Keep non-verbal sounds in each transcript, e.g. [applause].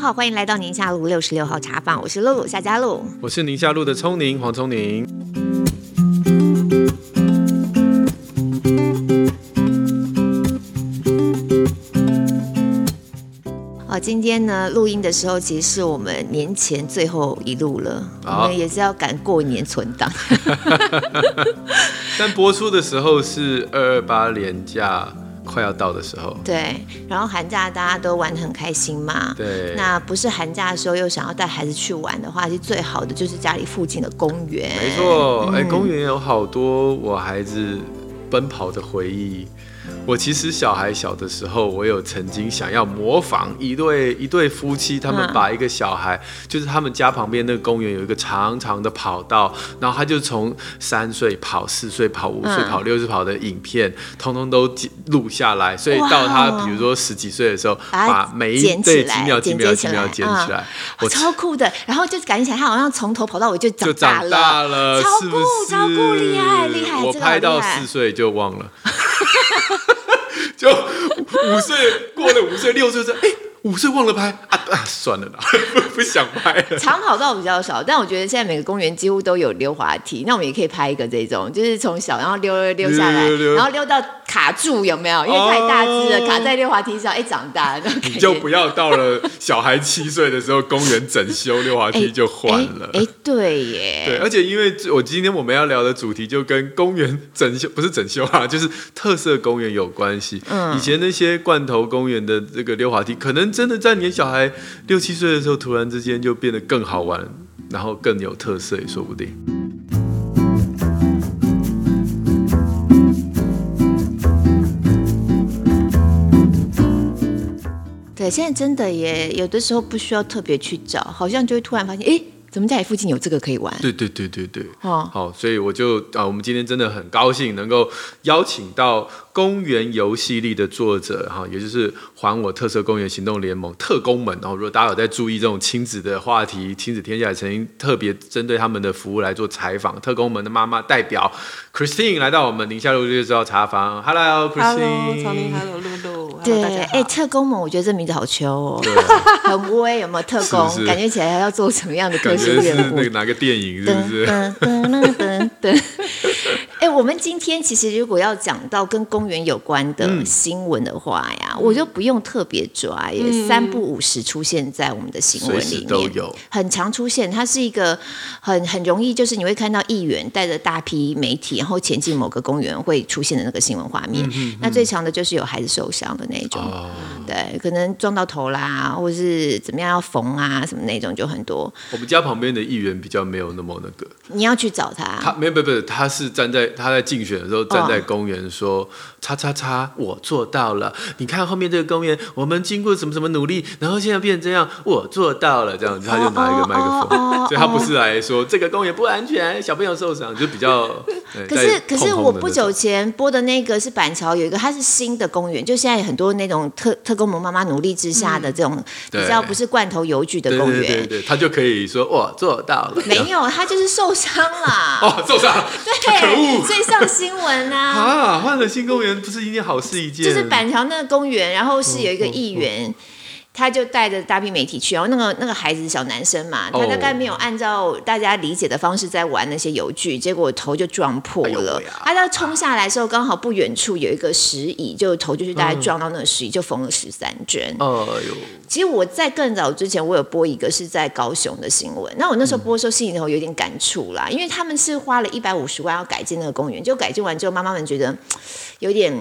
好，欢迎来到宁夏路六十六号茶坊，我是露露夏佳露，我是宁夏路的聪宁黄聪宁。好，今天呢录音的时候，其实是我们年前最后一录了，好我们也是要赶过年存档。[laughs] 但播出的时候是二二八连假。快要到的时候，对，然后寒假大家都玩得很开心嘛。对，那不是寒假的时候又想要带孩子去玩的话，其实最好的就是家里附近的公园。没错，哎、嗯，公园有好多我孩子奔跑的回忆。我其实小孩小的时候，我有曾经想要模仿一对一对夫妻，他们把一个小孩，嗯、就是他们家旁边那个公园有一个长长的跑道，然后他就从三岁跑、四岁跑、五岁跑、六岁跑的影片，通通都录下来。所以到他比如说十几岁的时候，把每一对几秒几秒几秒剪起来，我超酷的。然后就感觉起来他好像从头跑到尾就长大了，就长大了，超酷，是是？超酷，厉害厉害！我拍到四岁就忘了。[laughs] 就五岁过了五岁六岁说，哎，五岁忘了拍啊啊，算了啦，不 [laughs] 不想拍了。长跑道比较少，但我觉得现在每个公园几乎都有溜滑梯，那我们也可以拍一个这种，就是从小然后溜溜溜下来，溜溜溜然后溜到。卡住有没有？因为太大只了，oh, 卡在溜滑梯上。一长大了，你就不要到了小孩七岁的时候，公园整修溜滑梯就换了。哎、欸欸欸，对耶。对，而且因为我今天我们要聊的主题就跟公园整修不是整修啊，就是特色公园有关系。嗯，以前那些罐头公园的这个溜滑梯，可能真的在你的小孩六七岁的时候，突然之间就变得更好玩，然后更有特色也说不定。对，现在真的也有的时候不需要特别去找，好像就会突然发现，哎，怎么家里附近有这个可以玩？对对对对对，哦，好，所以我就啊，我们今天真的很高兴能够邀请到。公园游戏力的作者哈，也就是还我特色公园行动联盟特工们。然后，如果大家有在注意这种亲子的话题，亲子天下曾经特别针对他们的服务来做采访。特工们的妈妈代表 Christine 来到我们宁夏路六十六号茶房。Hello，Christine。Hello，露露。对，哎，特工们，我觉得这名字好秋哦，很威，有没有特工？感觉起来还要做什么样的科学任务？那个哪个电影是不是？噔噔噔噔。哎，我们今天其实如果要讲到跟公园有关的新闻的话呀，嗯、我就不用特别抓，也、嗯、三不五时出现在我们的新闻里面，都有很常出现。它是一个很很容易，就是你会看到议员带着大批媒体，然后前进某个公园会出现的那个新闻画面。那最常的就是有孩子受伤的那种，哦、对，可能撞到头啦，或者是怎么样要缝啊什么那种就很多。我们家旁边的议员比较没有那么那个，你要去找他，他没有，没有，他是站在。他在竞选的时候站在公园说：“叉叉叉，我做到了。你看后面这个公园，我们经过什么什么努力，然后现在变成这样，我做到了。这样子，他就拿一个麦克风，所以他不是来说这个公园不安全，小朋友受伤，就比较。可是可是我不久前播的那个是板桥有一个，它是新的公园，就现在很多那种特特工们妈妈努力之下的这种比较不是罐头邮局的公园，对对，他就可以说我做到了。没有，他就是受伤了。哦，受伤，[laughs] 对，可恶。”所以上新闻啊！啊，换了新公园不是一件好事一件。就是板桥那个公园，然后是有一个议员。他就带着大批媒体去，然后那个那个孩子小男生嘛，他大概没有按照大家理解的方式在玩那些游具，结果头就撞破了。他在冲下来的时候，刚好不远处有一个石椅，就头就是大概撞到那个石椅，就缝了十三针。哎呦！其实我在更早之前，我有播一个是在高雄的新闻，那我那时候播的时候心里头有点感触啦，因为他们是花了一百五十万要改建那个公园，就改建完之后，妈妈们觉得有点。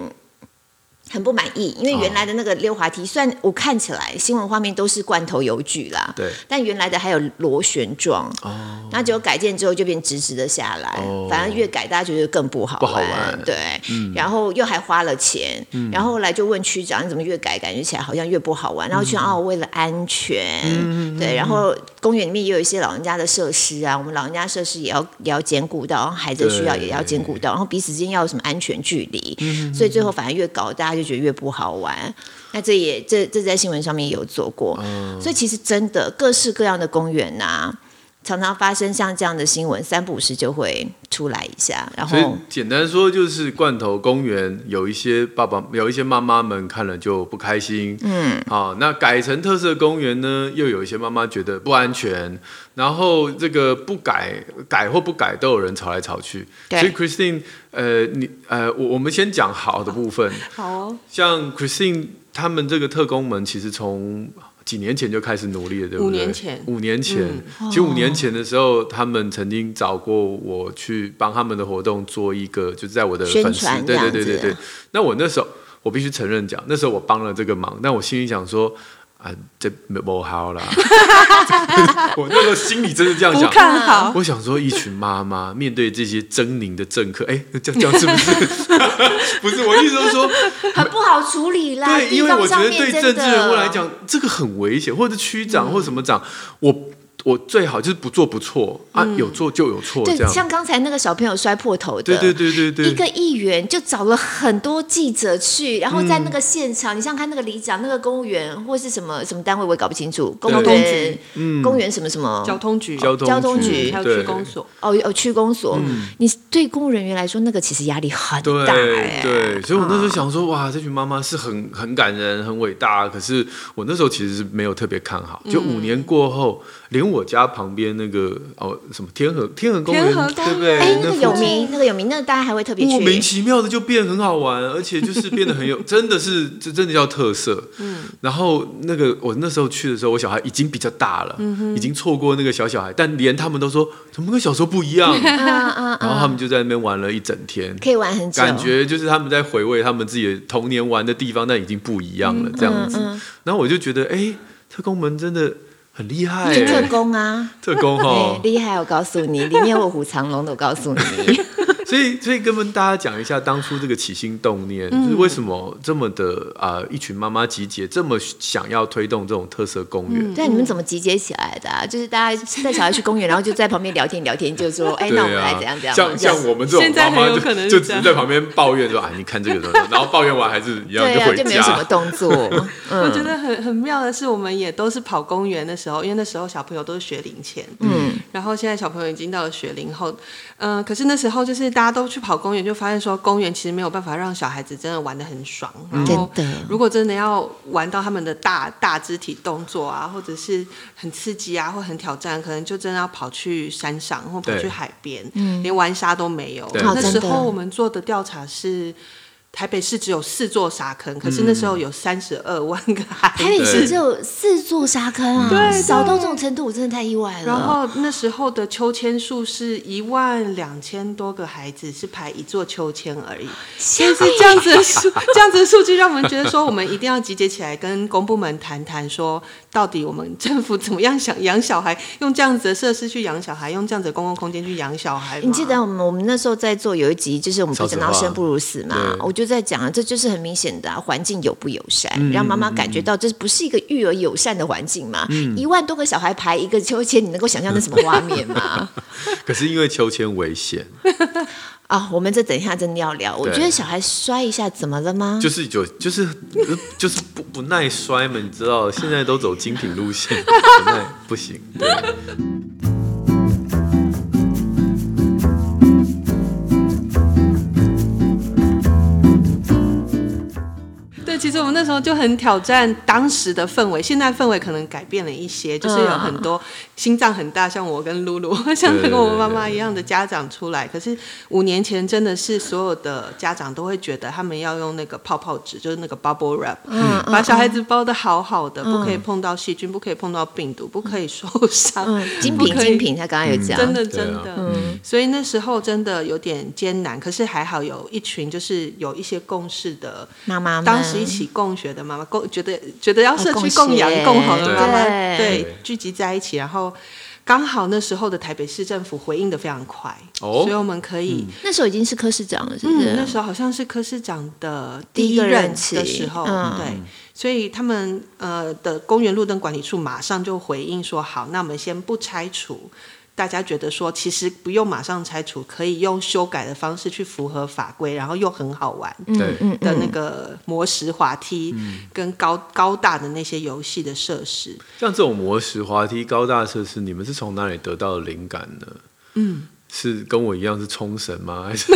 很不满意，因为原来的那个溜滑梯，虽然我看起来新闻画面都是罐头油具啦，对，但原来的还有螺旋状，哦，那结果改建之后就变直直的下来，哦，反正越改大家觉得更不好玩，不好玩，对，嗯，然后又还花了钱，嗯，然后后来就问区长，你怎么越改感觉起来好像越不好玩？然后区长哦，为了安全，嗯，对，然后公园里面也有一些老人家的设施啊，我们老人家设施也要也要兼顾到，然后孩子需要也要兼顾到，然后彼此之间要有什么安全距离，嗯，所以最后反而越搞大家。就觉得越不好玩，那这也这这在新闻上面也有做过，嗯、所以其实真的各式各样的公园呐、啊，常常发生像这样的新闻，三不五时就会出来一下。然后，所以简单说就是罐头公园有一些爸爸、有一些妈妈们看了就不开心。嗯，好，那改成特色公园呢，又有一些妈妈觉得不安全。然后这个不改、改或不改，都有人吵来吵去。所以 Christine，呃，你呃，我我们先讲好的部分。好，好哦。像 Christine 他们这个特工们，其实从几年前就开始努力了，对不对？五年前，五年前，嗯、其实五年前的时候，他们曾经找过我去帮他们的活动做一个，就是在我的粉丝，对对对对对。那我那时候，我必须承认讲，那时候我帮了这个忙，但我心里想说。啊，这不好啦！[laughs] 我那时候心里真是这样想，看好。我想说，一群妈妈面对这些狰狞的政客，哎，这样 [laughs] 这样是不是？[laughs] 不是，我意思是说，很不好处理啦。对，因为我觉得对政治人物来讲，这个很危险，或者区长或者什么长，我。我最好就是不做不错啊，有做就有错。对，像刚才那个小朋友摔破头的，对对对对对，一个议员就找了很多记者去，然后在那个现场，你像看那个里长、那个公务员或是什么什么单位，我也搞不清楚。公园，嗯，公园什么什么，交通局，交通局，还有区公所。哦哦，区公所，你对公务人员来说，那个其实压力很大。对，所以我那时候想说，哇，这群妈妈是很很感人、很伟大。可是我那时候其实是没有特别看好。就五年过后。连我家旁边那个哦，什么天河天河公园，对不对？哎，那个有名，那个有名，那个大家还会特别去。莫名其妙的就变很好玩，而且就是变得很有，[laughs] 真的是这真的叫特色。嗯。然后那个我那时候去的时候，我小孩已经比较大了，已经错过那个小小孩，但连他们都说怎么跟小时候不一样。[laughs] 然后他们就在那边玩了一整天，可以玩很久。感觉就是他们在回味他们自己的童年玩的地方，但已经不一样了，这样子。然后我就觉得，哎，特工们真的。很厉害，特工啊，特工哈，[laughs] 厉害！我告诉你，里面卧虎藏龙的，我告诉你。所以，所以跟大家讲一下当初这个起心动念，嗯、就是为什么这么的啊、呃，一群妈妈集结，这么想要推动这种特色公园。对、嗯，你们怎么集结起来的、啊？就是大家带小孩去公园，然后就在旁边聊天聊天，就说，哎，那我们来怎样怎样。像像我们这种妈妈就就只是在旁边抱怨说，啊，你看这个，然后抱怨完还是一样就回家，就没有什么动作。[laughs] 嗯、我觉得很很妙的是，我们也都是跑公园的时候，因为那时候小朋友都是学龄前，嗯，然后现在小朋友已经到了学龄后，嗯、呃，可是那时候就是大家都去跑公园。就发现说，公园其实没有办法让小孩子真的玩的很爽。然后，如果真的要玩到他们的大大肢体动作啊，或者是很刺激啊，或很挑战，可能就真的要跑去山上或跑去海边，连玩沙都没有。那时候我们做的调查是。台北市只有四座沙坑，可是那时候有三十二万个孩子。台北市只有四座沙坑啊，对，少到这种程度，我真的太意外了。然后那时候的秋千数是一万两千多个孩子是排一座秋千而已，所以是这样子的数，这样子的数据让我们觉得说，我们一定要集结起来跟公部门谈谈，说到底我们政府怎么样想养小孩，用这样子的设施去养小孩，用这样子的公共空间去养小孩。你记得我们我们那时候在做有一集，就是我们不讲到生不如死嘛，我就在讲啊，这就是很明显的、啊、环境友不友善，嗯、让妈妈感觉到这不是一个育儿友善的环境嘛。嗯、一万多个小孩排一个秋千，你能够想象那什么画面吗？[laughs] 可是因为秋千危险 [laughs] [laughs] 啊，我们这等一下真的要聊。我觉得小孩摔一下怎么了吗？就是就就是就是不不耐摔嘛，你知道，现在都走精品路线，[laughs] 不耐不行。对其实我们那时候就很挑战当时的氛围，现在氛围可能改变了一些，就是有很多心脏很大，像我跟露露，[laughs] 像跟我妈妈一样的家长出来。可是五年前真的是所有的家长都会觉得他们要用那个泡泡纸，就是那个 bubble wrap，嗯，把小孩子包的好好的，不可以碰到细菌，不可以碰到病毒，不可以受伤。精品精品，他刚刚有讲，真的真的。所以那时候真的有点艰难，可是还好有一群就是有一些共识的妈妈，当时一起。一起共学的妈妈共觉得觉得要社区共养共好的妈妈对聚集在一起，然后刚好那时候的台北市政府回应的非常快，哦，所以我们可以那时候已经是柯市长了，是不是？那时候好像是柯市长的第一任的时候，对，所以他们呃的公园路灯管理处马上就回应说好，那我们先不拆除。大家觉得说，其实不用马上拆除，可以用修改的方式去符合法规，然后又很好玩，对的那个魔石滑梯跟高高大的那些游戏的设施。像这种魔石滑梯高大设施，你们是从哪里得到的灵感呢？嗯。是跟我一样是冲绳吗？[laughs] 还是？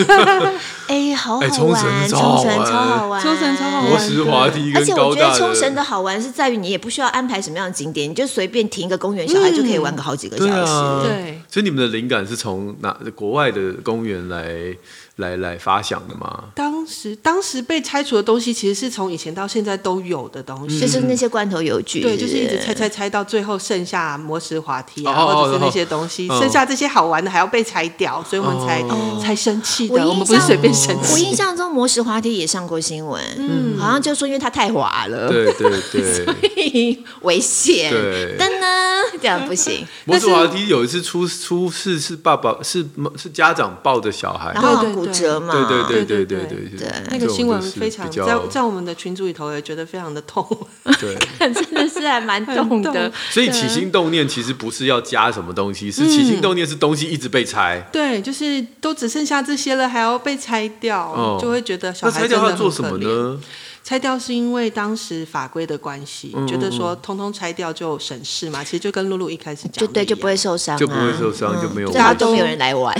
哎，好好玩，冲绳超好玩，超好玩，冲绳超好玩。磨石滑梯，而且我觉得冲绳的好玩是在于你也不需要安排什么样的景点，你就随便停一个公园，小孩就可以玩个好几个小时。对，所以你们的灵感是从哪国外的公园来？来来发想的吗？当时当时被拆除的东西，其实是从以前到现在都有的东西，就是那些罐头游具。对，就是一直拆拆拆，到最后剩下磨石滑梯啊，或者是那些东西，剩下这些好玩的还要被拆掉，所以我们才才生气的。我们不是随便生气。我印象中磨石滑梯也上过新闻，嗯，好像就说因为它太滑了，对对对，[laughs] 所以危险。对，但呢，[laughs] 这样不行。[laughs] 磨石滑梯有一次出出事，是爸爸是是家长抱着小孩，然后骨折嘛？对对对对对对对，那个新闻非常在在我们的群组里头也觉得非常的痛，对，[laughs] 真的是还蛮痛的。所以起心动念其实不是要加什么东西，是起心动念是东西一直被拆。对，就是都只剩下这些了，还要被拆掉，就会觉得小孩要做什么呢？拆掉是因为当时法规的关系，嗯、觉得说通通拆掉就省事嘛。其实就跟露露一开始讲，就对，就不会受伤、啊，就不会受伤，嗯、就没有，大家都没有人来玩，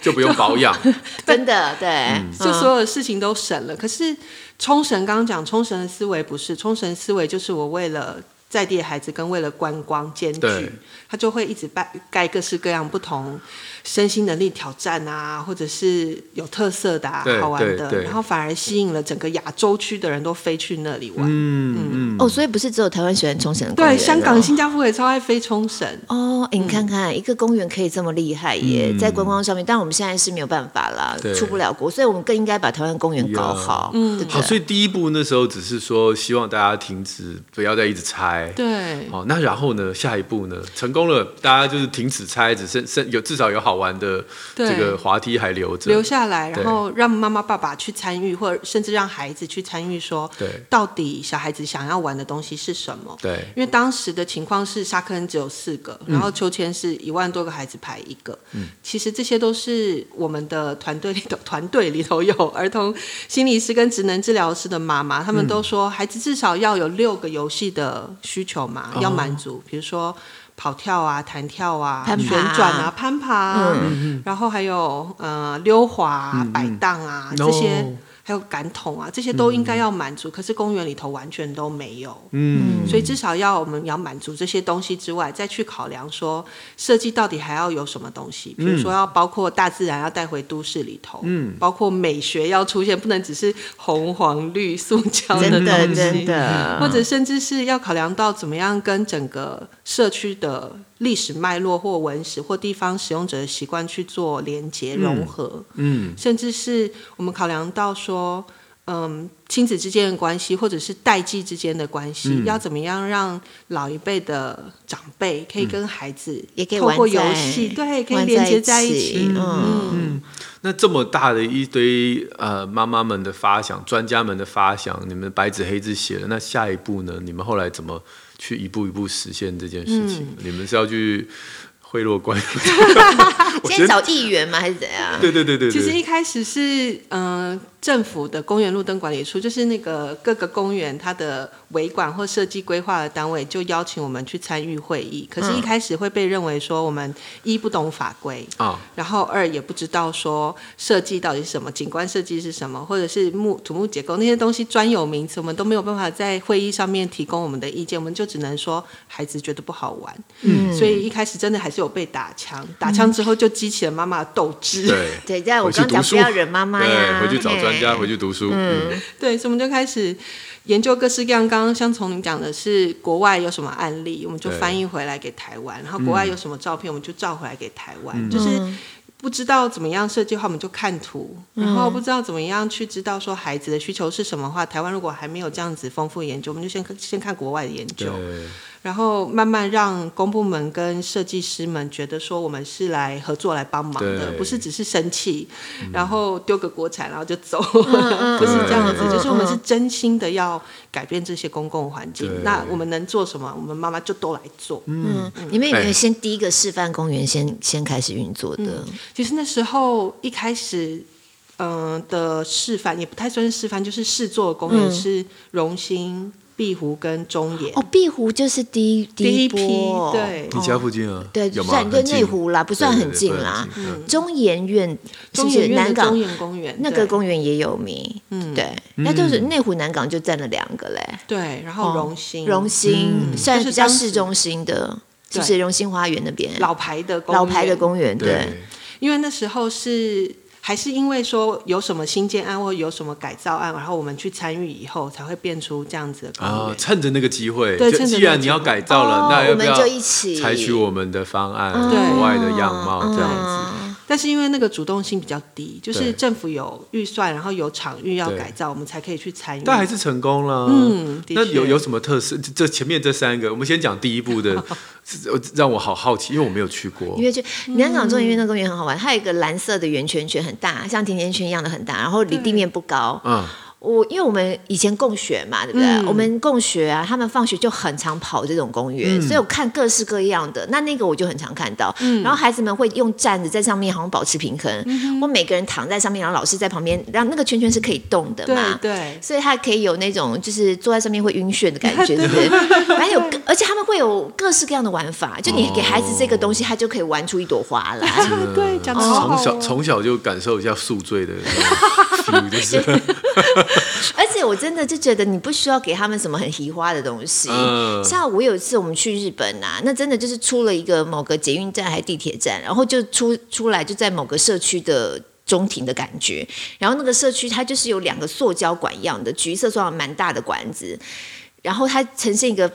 就不用保养，[laughs] 真的对，嗯、就所有的事情都省了。可是冲绳刚刚讲冲绳的思维不是，冲绳思维就是我为了在地的孩子跟为了观光兼具，对他就会一直盖盖各式各样不同。身心能力挑战啊，或者是有特色的、啊、好玩的，然后反而吸引了整个亚洲区的人都飞去那里玩。嗯嗯，嗯哦，所以不是只有台湾喜欢冲绳。对，香港、新加坡也超爱飞冲绳。哦，你看看、嗯、一个公园可以这么厉害耶，在观光上面，但我们现在是没有办法啦，出不了国，所以我们更应该把台湾公园搞好。嗯，对对好，所以第一步那时候只是说希望大家停止，不要再一直猜。对。好，那然后呢？下一步呢？成功了，大家就是停止拆，只剩剩有至少有好玩的这个滑梯还留着，留下来，然后让妈妈爸爸去参与，或者甚至让孩子去参与，说，对，到底小孩子想要玩的东西是什么？对，因为当时的情况是沙坑只有四个，然后秋千是一万多个孩子排一个，嗯，其实这些都是我们的团队里头，[laughs] 团队里头有儿童心理师跟职能治疗师的妈妈，他们都说，孩子至少要有六个游戏的需求嘛，要满足，比如说。跑跳啊，弹跳啊，旋转啊，攀爬啊，然后还有呃溜滑啊，摆荡啊这些。还有感统啊，这些都应该要满足，嗯、可是公园里头完全都没有。嗯，所以至少要我们要满足这些东西之外，再去考量说设计到底还要有什么东西，比如说要包括大自然要带回都市里头，嗯，包括美学要出现，不能只是红黄绿塑胶的东西，真的，真的，或者甚至是要考量到怎么样跟整个社区的。历史脉络或文史或地方使用者的习惯去做连接融合，嗯，嗯甚至是我们考量到说，嗯，亲子之间的关系或者是代际之间的关系，嗯、要怎么样让老一辈的长辈可以跟孩子也可以透过游戏，对，可以连接在一起。嗯，嗯嗯那这么大的一堆呃妈妈们的发想，专家们的发想，你们白纸黑字写了，那下一步呢？你们后来怎么？去一步一步实现这件事情，嗯、你们是要去贿赂官员？[laughs] 先找议员吗？还是怎样？对对对对，对。其实一开始是嗯。呃政府的公园路灯管理处，就是那个各个公园它的维管或设计规划的单位，就邀请我们去参与会议。可是，一开始会被认为说我们一不懂法规啊，然后二也不知道说设计到底是什么，景观设计是什么，或者是木土木结构那些东西专有名词，我们都没有办法在会议上面提供我们的意见，我们就只能说孩子觉得不好玩。嗯，所以一开始真的还是有被打枪，打枪之后就激起了妈妈的斗志。对 [laughs] 对，这样我刚讲不要惹妈妈呀，回去找专家回去读书，嗯，对，所以我们就开始研究各式各样。刚刚像从您讲的是国外有什么案例，我们就翻译回来给台湾；然后国外有什么照片，我们就照回来给台湾。就是不知道怎么样设计的话，我们就看图；然后不知道怎么样去知道说孩子的需求是什么话，台湾如果还没有这样子丰富的研究，我们就先先看国外的研究。然后慢慢让公部门跟设计师们觉得说我们是来合作来帮忙的，不是只是生气，嗯、然后丢个国产然后就走，[laughs] 嗯、不是这样子，就是我们是真心的要改变这些公共环境。那我们能做什么？我们妈妈就都来做。嗯，嗯你们有没有先第一个示范公园先先开始运作的、嗯？其实那时候一开始，嗯、呃、的示范也不太算是示范，就是试做的公园是荣兴。碧湖跟中野。哦，碧湖就是第一第一批，对，你家附近啊，对，算就内湖啦，不算很近啦。中研院，中研南港。中研公园，那个公园也有名，嗯，对，那就是内湖南港就占了两个嘞，对，然后荣兴，荣兴算是比较市中心的，就是荣兴花园那边。老牌的老牌的公园，对，因为那时候是。还是因为说有什么新建案或有什么改造案，然后我们去参与以后，才会变出这样子的公园。啊，趁着那个机会，对，既然你要改造了，哦、那要不要我们就一起采取我们的方案，对国外的样貌这样子。嗯但是因为那个主动性比较低，就是政府有预算，然后有场域要改造，我们才可以去参与。但还是成功了。嗯，那有有什么特色？这前面这三个，我们先讲第一步的，[laughs] 让我好好奇，因为我没有去过。因为就南港中研院那个公园很好玩，它有一个蓝色的圆圈圈，很大，像甜甜圈一样的很大，然后离地面不高。嗯。我因为我们以前共学嘛，对不对？嗯、我们共学啊，他们放学就很常跑这种公园，嗯、所以我看各式各样的。那那个我就很常看到，嗯、然后孩子们会用站着在上面，好像保持平衡。嗯、我每个人躺在上面，然后老师在旁边，让那个圈圈是可以动的嘛？对，对所以他可以有那种就是坐在上面会晕眩的感觉，[laughs] 对不对？还有，而且他们会有各式各样的玩法，就你给孩子这个东西，他就可以玩出一朵花来。哦、[laughs] 对，讲得好好从小从小就感受一下宿醉的。[laughs] [laughs] 而且我真的就觉得你不需要给他们什么很奇花的东西。嗯、像我有一次我们去日本啊，那真的就是出了一个某个捷运站还是地铁站，然后就出出来就在某个社区的中庭的感觉。然后那个社区它就是有两个塑胶管一样的橘色装蛮大的管子，然后它呈现一个。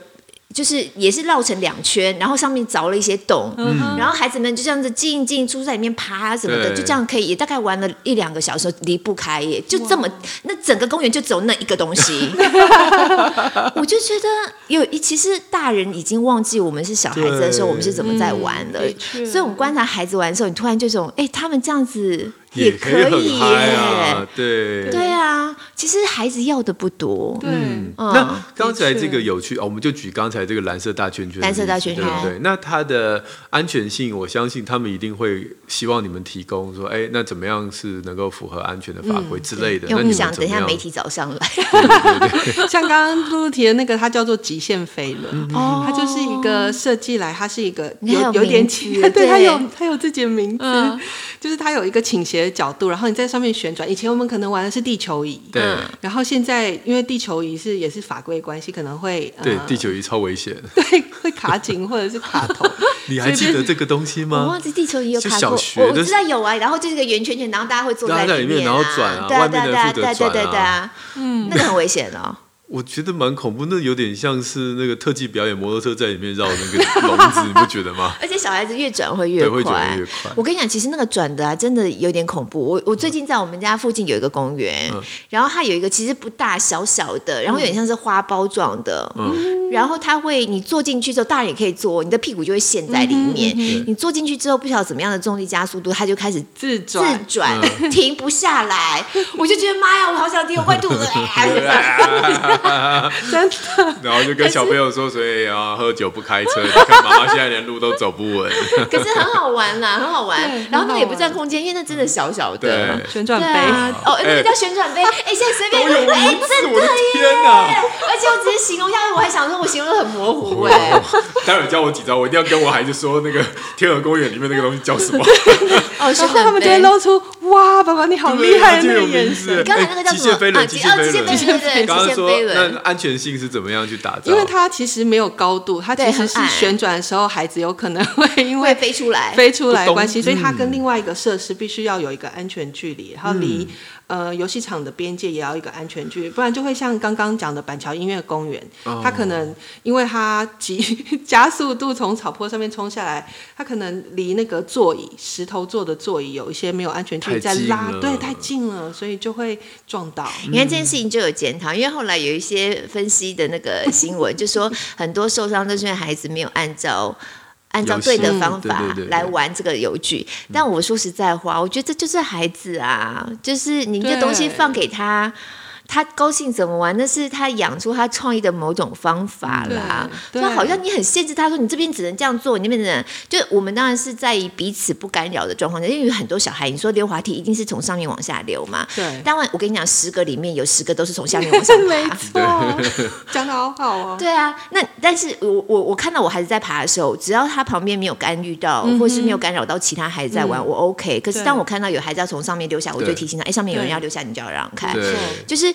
就是也是绕成两圈，然后上面凿了一些洞，嗯、然后孩子们就这样子进进出在里面爬什么的，就这样可以，也大概玩了一两个小时，离不开耶，就这么，那整个公园就只有那一个东西，[laughs] 我就觉得有，其实大人已经忘记我们是小孩子的时候，我们是怎么在玩的，嗯、所以我们观察孩子玩的时候，你突然就这种，哎，他们这样子。也可以耶，对。对啊，其实孩子要的不多。对，那刚才这个有趣哦，我们就举刚才这个蓝色大圈圈，蓝色大圈圈，对对，那它的安全性，我相信他们一定会希望你们提供说，哎，那怎么样是能够符合安全的法规之类的？因为我们想等一下媒体找上来，[laughs] 像刚刚露露提的那个，它叫做极限飞轮，它就是一个设计来，它是一个有有点倾，[laughs] 对，它有它有自己的名字，就是它有一个倾斜。角度，然后你在上面旋转。以前我们可能玩的是地球仪，对。然后现在因为地球仪是也是法规关系，可能会对地球仪超危险，[laughs] 对，会卡紧或者是卡头。[laughs] 你还记得这个东西吗？我忘记地球仪有卡过，我知道有啊。然后就是个圆圈圈，然后大家会坐在里面，然后转啊，对对对对对对对啊，嗯，那个很危险哦。我觉得蛮恐怖，那有点像是那个特技表演，摩托车在里面绕那个笼子，你不觉得吗？[laughs] 而且小孩子越转会越快，越越快。我跟你讲，其实那个转的啊，真的有点恐怖。我我最近在我们家附近有一个公园，嗯、然后它有一个其实不大，小小的，然后有点像是花苞状的，嗯、然后它会你坐进去之后，大人也可以坐，你的屁股就会陷在里面。嗯、你坐进去之后，不晓得怎么样的重力加速度，它就开始自转，自转、嗯、[laughs] 停不下来。我就觉得妈呀，我好想停，我快吐了。[laughs] [laughs] 真的，[laughs] 然后就跟小朋友说，所以要喝酒不开车。[laughs] 你看妈妈现在连路都走不稳。可是很好玩呐，很好玩。然后那也不占空间，因为那真的小小的旋转杯。哦，那个叫旋转杯。哎，现在随便有，哎，真的耶！而且我只是形容一下，我还想说我形容的很模糊哎。待会教我几招，我一定要跟我孩子说那个天鹅公园里面那个东西叫什么。哦，然后他们就会露出哇，爸爸你好厉害那个眼神。刚才那个叫什么？机械飞轮，机械飞轮，机械飞轮。那安全性是怎么样去打造？因为它其实没有高度，它其实是旋转的时候，孩子有可能会因为飞出来、飞出来关系，所以它跟另外一个设施必须要有一个安全距离，然后离呃游戏场的边界也要一个安全距离，不然就会像刚刚讲的板桥音乐公园，它可能因为它急加速度从草坡上面冲下来，它可能离那个座椅石头做的座椅有一些没有安全距离在拉，对，太近了，所以就会撞到。你看这件事情就有检讨，因为后来有一些分析的那个新闻，就说很多受伤都是因为孩子没有按照。按照对的方法来玩这个游具，但我说实在话，我觉得这就是孩子啊，就是你这东西放给他。他高兴怎么玩，那是他养出他创意的某种方法啦。就好像你很限制他说，你这边只能这样做，你那边只能就我们当然是在于彼此不干扰的状况下，因为很多小孩，你说溜滑梯一定是从上面往下溜嘛。对。当然我跟你讲，十个里面有十个都是从下面往上爬。[laughs] 没错，讲的好好哦。对啊，那但是我我我看到我孩子在爬的时候，只要他旁边没有干预到，嗯、或是没有干扰到其他孩子在玩，嗯、我 OK。可是当我看到有孩子要从上面溜下，我就提醒他，哎，上面有人要溜下，你就要让开。就是。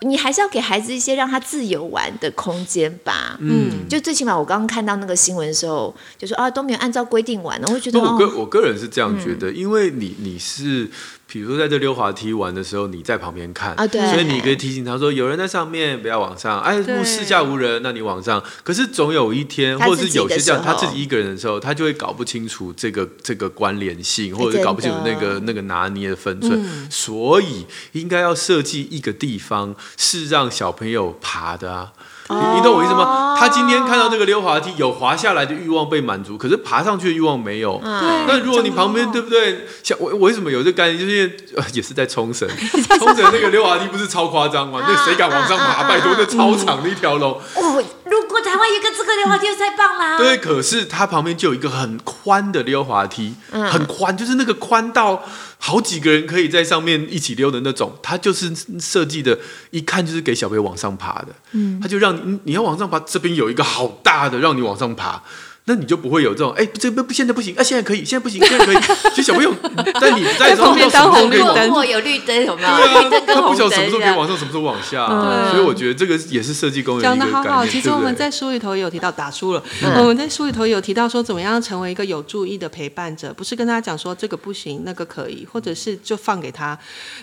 你还是要给孩子一些让他自由玩的空间吧。嗯，就最起码我刚刚看到那个新闻的时候，就说啊都没有按照规定玩，我会觉得。我个我个人是这样觉得，嗯、因为你你是。比如说在这溜滑梯玩的时候，你在旁边看，啊、对，所以你可以提醒他说：“有人在上面，不要往上。”哎，四下无人，那你往上。可是总有一天，或者是有些这样，他自己一个人的时候，他就会搞不清楚这个这个关联性，或者是搞不清楚那个那个拿捏的分寸。嗯、所以应该要设计一个地方是让小朋友爬的啊。你你懂我意思吗？他今天看到这个溜滑梯，有滑下来的欲望被满足，可是爬上去的欲望没有。那如果你旁边对不对？像我我为什么有这个概念？就是也是在冲绳，[laughs] 冲绳那个溜滑梯不是超夸张吗？那谁敢往上爬？拜托，那超长的一条龙。哦，如果台湾一个这个溜滑梯就太棒啦。对，可是它旁边就有一个很宽的溜滑梯，很宽，就是那个宽到。好几个人可以在上面一起溜的那种，它就是设计的，一看就是给小朋友往上爬的。嗯，他就让你你要往上爬，这边有一个好大的让你往上爬。那你就不会有这种哎，这不不现在不行啊，现在可以，现在不行，现在可以。其实小朋友 [laughs] 在你在的时候，什么时候可以往？如果有绿灯，有没有？对啊，他不晓得什么时候可以往上，什么时候往下。所以我觉得这个也是设计公园讲的好好。其实我们在书里头也有提到，打书了。我们在书里头有提到说，怎么样成为一个有注意的陪伴者，不是跟他讲说这个不行，那个可以，或者是就放给他，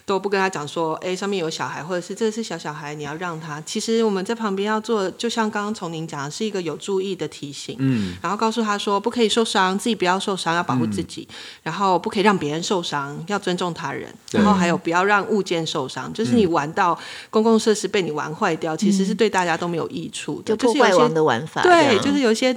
都不跟他讲说，哎，上面有小孩，或者是这是小小孩，你要让他。其实我们在旁边要做，就像刚刚从您讲的，是一个有注意的提醒。嗯，然后。告诉他说，不可以受伤，自己不要受伤，要保护自己。嗯、然后不可以让别人受伤，要尊重他人。然后还有不要让物件受伤，就是你玩到公共设施被你玩坏掉，嗯、其实是对大家都没有益处的。就破坏王的玩法，对，就是有一些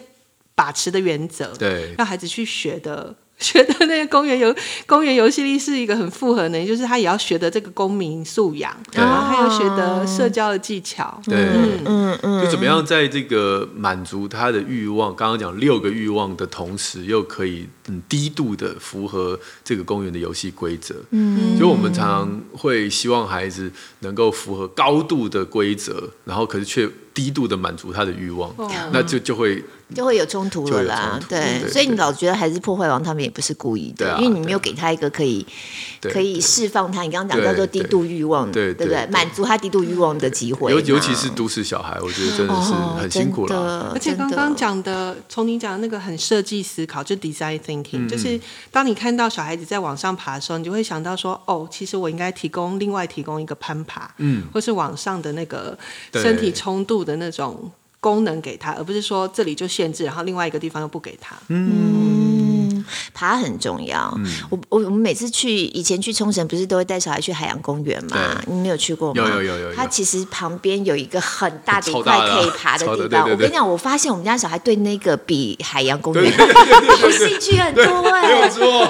把持的原则，对，让孩子去学的。[laughs] 学的那个公园游公园游戏力是一个很复合的，就是他也要学的这个公民素养，然后还要学的社交的技巧，对，嗯。嗯嗯，就怎么样在这个满足他的欲望，刚刚讲六个欲望的同时，又可以嗯低度的符合这个公园的游戏规则，嗯，所以我们常常会希望孩子能够符合高度的规则，然后可是却低度的满足他的欲望，哦、那就就会。就会有冲突了啦，对，所以你老觉得孩子破坏王他们也不是故意的，因为你没有给他一个可以可以释放他，你刚刚讲叫做低度欲望，对对不对？满足他低度欲望的机会。尤尤其是都市小孩，我觉得真的是很辛苦了。而且刚刚讲的，从你讲的那个很设计思考，就 design thinking，就是当你看到小孩子在往上爬的时候，你就会想到说，哦，其实我应该提供另外提供一个攀爬，嗯，或是往上的那个身体冲度的那种。功能给他，而不是说这里就限制，然后另外一个地方又不给他。嗯，爬很重要。嗯、我我我们每次去以前去冲绳，不是都会带小孩去海洋公园吗？你没有去过吗？有有有有，有。它其实旁边有一个很大的一块可以爬的地方。我跟你讲，我发现我们家小孩对那个比海洋公园有兴趣很多哎、欸。没错。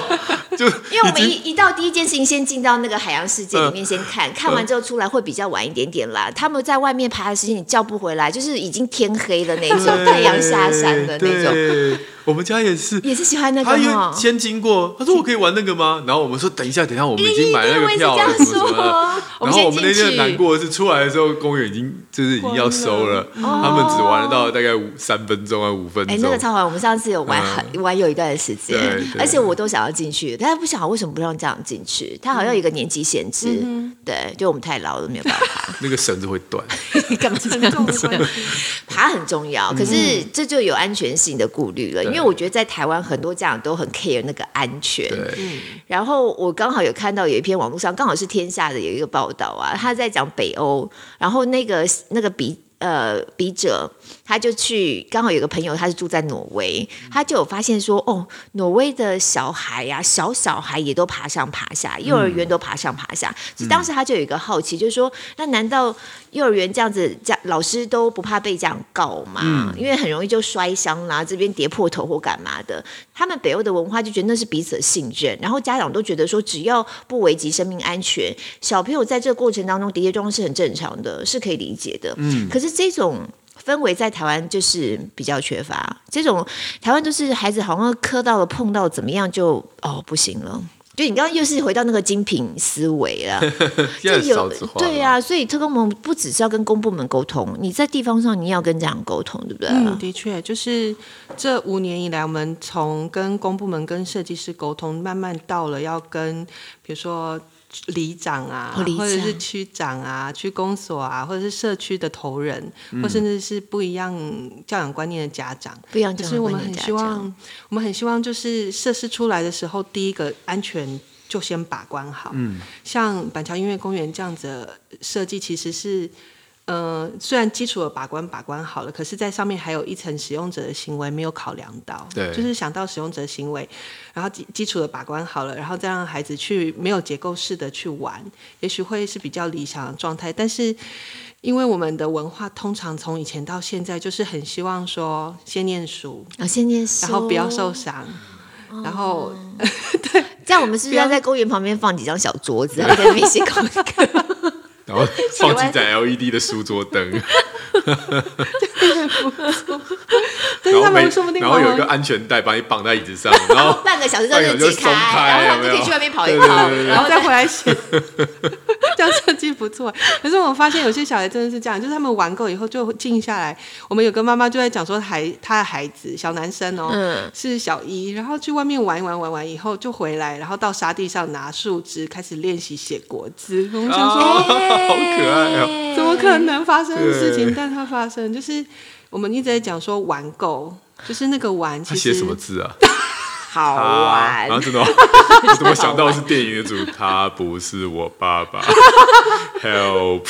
[laughs] 就因为我们一一到第一件事情，先进到那个海洋世界里面先看，看完之后出来会比较晚一点点啦。他们在外面爬的时间你叫不回来，就是已经天黑了那种，太阳下山的那种。我们家也是，[laughs] 也是喜欢那个。他先经过，他说我可以玩那个吗？然后我们说等一下，等一下，我们已经买了那个票了，什么什么的。然后我们那天难过的是出来的时候，公园已经就是已经要收了，他们只玩得到大概五三分钟啊，五分钟。哎，那个超好玩，我们上次有玩很玩有一段时间，[laughs] 而且我都想要进去。但是不晓得为什么不让家长进去，他好像有一个年纪限制，嗯、对，就我们太老了没有办法。[laughs] 那个绳子会断，[laughs] 干嘛这样子？爬很重要，可是这就有安全性的顾虑了，因为我觉得在台湾很多家长都很 care 那个安全。然后我刚好有看到有一篇网络上，刚好是天下的有一个报道啊，他在讲北欧，然后那个那个笔呃笔者。他就去，刚好有个朋友，他是住在挪威，他就有发现说，哦，挪威的小孩呀、啊，小小孩也都爬上爬下，幼儿园都爬上爬下。所以当时他就有一个好奇，就是说，那难道幼儿园这样子，家老师都不怕被这样告吗？因为很容易就摔伤啦，这边跌破头或干嘛的。他们北欧的文化就觉得那是彼此的信任，然后家长都觉得说，只要不危及生命安全，小朋友在这个过程当中跌跌撞撞是很正常的，是可以理解的。嗯，可是这种。氛围在台湾就是比较缺乏这种，台湾就是孩子好像磕到了碰到怎么样就哦不行了，就你刚刚又是回到那个精品思维 [laughs] 了，就有对呀、啊，所以特工们不只是要跟公部门沟通，你在地方上你要跟这样沟通，对不对？嗯，的确，就是这五年以来，我们从跟公部门、跟设计师沟通，慢慢到了要跟比如说。里长啊，或者是区长啊，区公所啊，或者是社区的头人，嗯、或甚至是不一样教养观念的家长，不一样教养观念的家长。就是我们很希望，我们很希望，就是设施出来的时候，第一个安全就先把关好。嗯，像板桥音乐公园这样子的设计，其实是。呃，虽然基础的把关把关好了，可是，在上面还有一层使用者的行为没有考量到，对，就是想到使用者的行为，然后基基础的把关好了，然后再让孩子去没有结构式的去玩，也许会是比较理想的状态。但是，因为我们的文化通常从以前到现在，就是很希望说先念书啊，先念书，然后不要受伤，哦、然后对，这样我们是不是要在公园旁边放几张小桌子，然后跟那些功课？然后放几盏 LED 的书桌灯，[laughs] 但是他们说不定，然后有一个安全带把你绑在椅子上，[laughs] 然后半个小时之后就解开，然后就可以去外面跑一跑，然后再回来写。[laughs] 这样设计不错，可是我发现有些小孩真的是这样，就是他们玩够以后就静下来。我们有个妈妈就在讲说，孩他的孩子小男生哦，嗯、是小一，然后去外面玩一玩，玩完以后就回来，然后到沙地上拿树枝开始练习写国字。我们想说，好可爱哦，怎么可能发生的事情？但它发生，就是我们一直在讲说玩够，就是那个玩，其实写什么字啊？[laughs] 好玩，然后真的，[laughs] 我怎么想到是电影的主？他不是我爸爸，Help！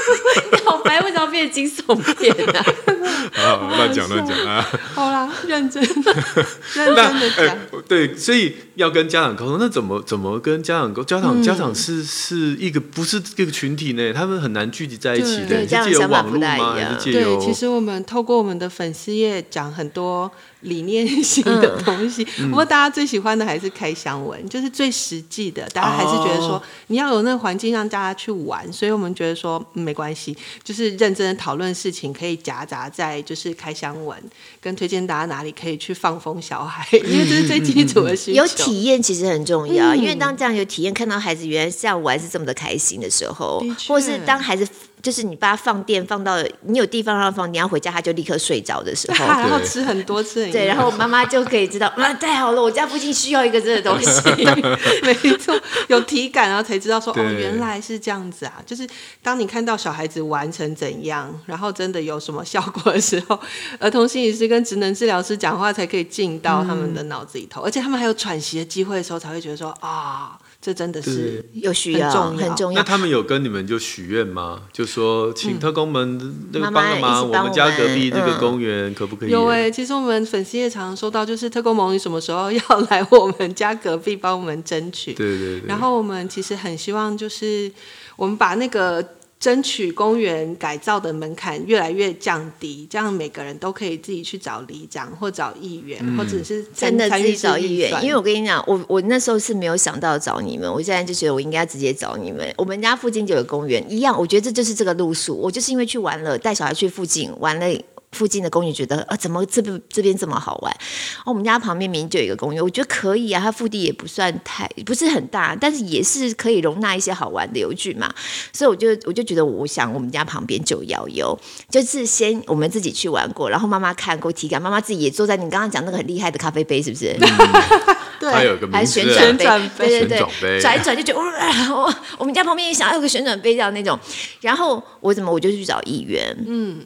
[laughs] 好白，为什么变惊悚片呢？[laughs] 啊，乱讲乱讲啊！好啦，认真，[laughs] 认真的讲、欸。对，所以要跟家长沟通，那怎么怎么跟家长沟？家长家长是是一个不是一个群体呢？他们很难聚集在一起的。对，家长想法不太一样。对，其实我们透过我们的粉丝页讲很多。理念性的东西，嗯、不过大家最喜欢的还是开箱文，嗯、就是最实际的。大家还是觉得说，你要有那个环境让大家去玩，所以我们觉得说、嗯、没关系，就是认真的讨论事情，可以夹杂在就是开箱文，跟推荐大家哪里可以去放风小孩，嗯、[laughs] 因为这是最基础的需求。有体验其实很重要，嗯、因为当这样有体验，看到孩子原来这样玩是这么的开心的时候，或是当孩子。就是你把它放电放到你有地方让它放电，然后回家它就立刻睡着的时候，[laughs] 然后吃很多次，对，然后妈妈就可以知道，啊，太好了，我家附近需要一个这个东西，[laughs] 没错，有体感，然后才知道说，哦，原来是这样子啊。就是当你看到小孩子完成怎样，然后真的有什么效果的时候，儿童心理师跟职能治疗师讲话才可以进到他们的脑子里头，而且他们还有喘息的机会的时候，才会觉得说，啊。这真的是有需要，很重要。那他们有跟你们就许愿吗？就说请特工们那个帮个忙，我们家隔壁这个公园可不可以？有哎，其实我们粉丝也常常收到，就是特工盟你什么时候要来我们家隔壁帮我们争取？对对对。然后我们其实很希望，就是我们把那个。争取公园改造的门槛越来越降低，这样每个人都可以自己去找里长或找议员，嗯、或者是真的自己找议员。因为我跟你讲，我我那时候是没有想到找你们，我现在就觉得我应该直接找你们。我们家附近就有公园，一样，我觉得这就是这个路数。我就是因为去玩了，带小孩去附近玩了。附近的公园觉得啊，怎么这边这边这么好玩？哦，我们家旁边明明就有一个公园，我觉得可以啊。它腹地也不算太不是很大，但是也是可以容纳一些好玩的游具嘛。所以我就我就觉得，我想我们家旁边就要有，就是先我们自己去玩过，然后妈妈看过体感，妈妈自己也坐在你刚刚讲那个很厉害的咖啡杯，是不是？嗯 [laughs] 对，还有个旋转杯，对对转杯转一转就觉得哇，我 [laughs] 我们家旁边也想要有个旋转杯这样那种。然后我怎么我就去找议员，嗯。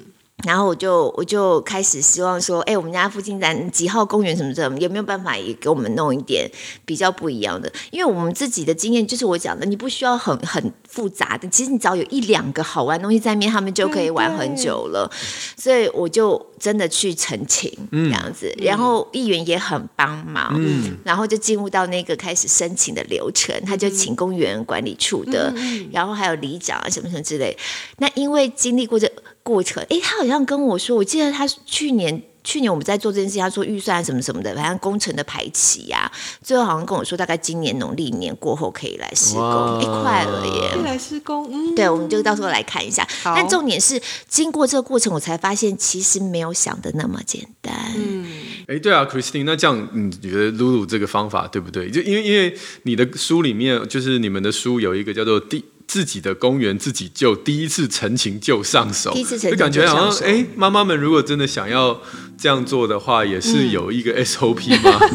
然后我就我就开始希望说，哎，我们家附近在几号公园什么什么，有没有办法也给我们弄一点比较不一样的？因为我们自己的经验就是我讲的，你不需要很很复杂的，其实你只要有一两个好玩东西在面，他们就可以玩很久了。所以我就真的去澄清这样子，嗯、然后议员也很帮忙，嗯、然后就进入到那个开始申请的流程，他就请公园管理处的，嗯、然后还有里长啊什么什么之类。那因为经历过这。过程，哎，他好像跟我说，我记得他去年，去年我们在做这件事情，他做预算什么什么的，反正工程的排期呀、啊，最后好像跟我说，大概今年农历年过后可以来施工，哎哇，快了耶！可以来施工，嗯，对，我们就到时候来看一下。但重点是，经过这个过程，我才发现其实没有想的那么简单。嗯，哎，对啊，Christine，那这样你觉得露露这个方法对不对？就因为因为你的书里面，就是你们的书有一个叫做第。自己的公园自己救，第一次成情就上手，第一次陈情就感觉好像哎，妈妈们如果真的想要这样做的话，也是有一个 SOP 吗？[laughs]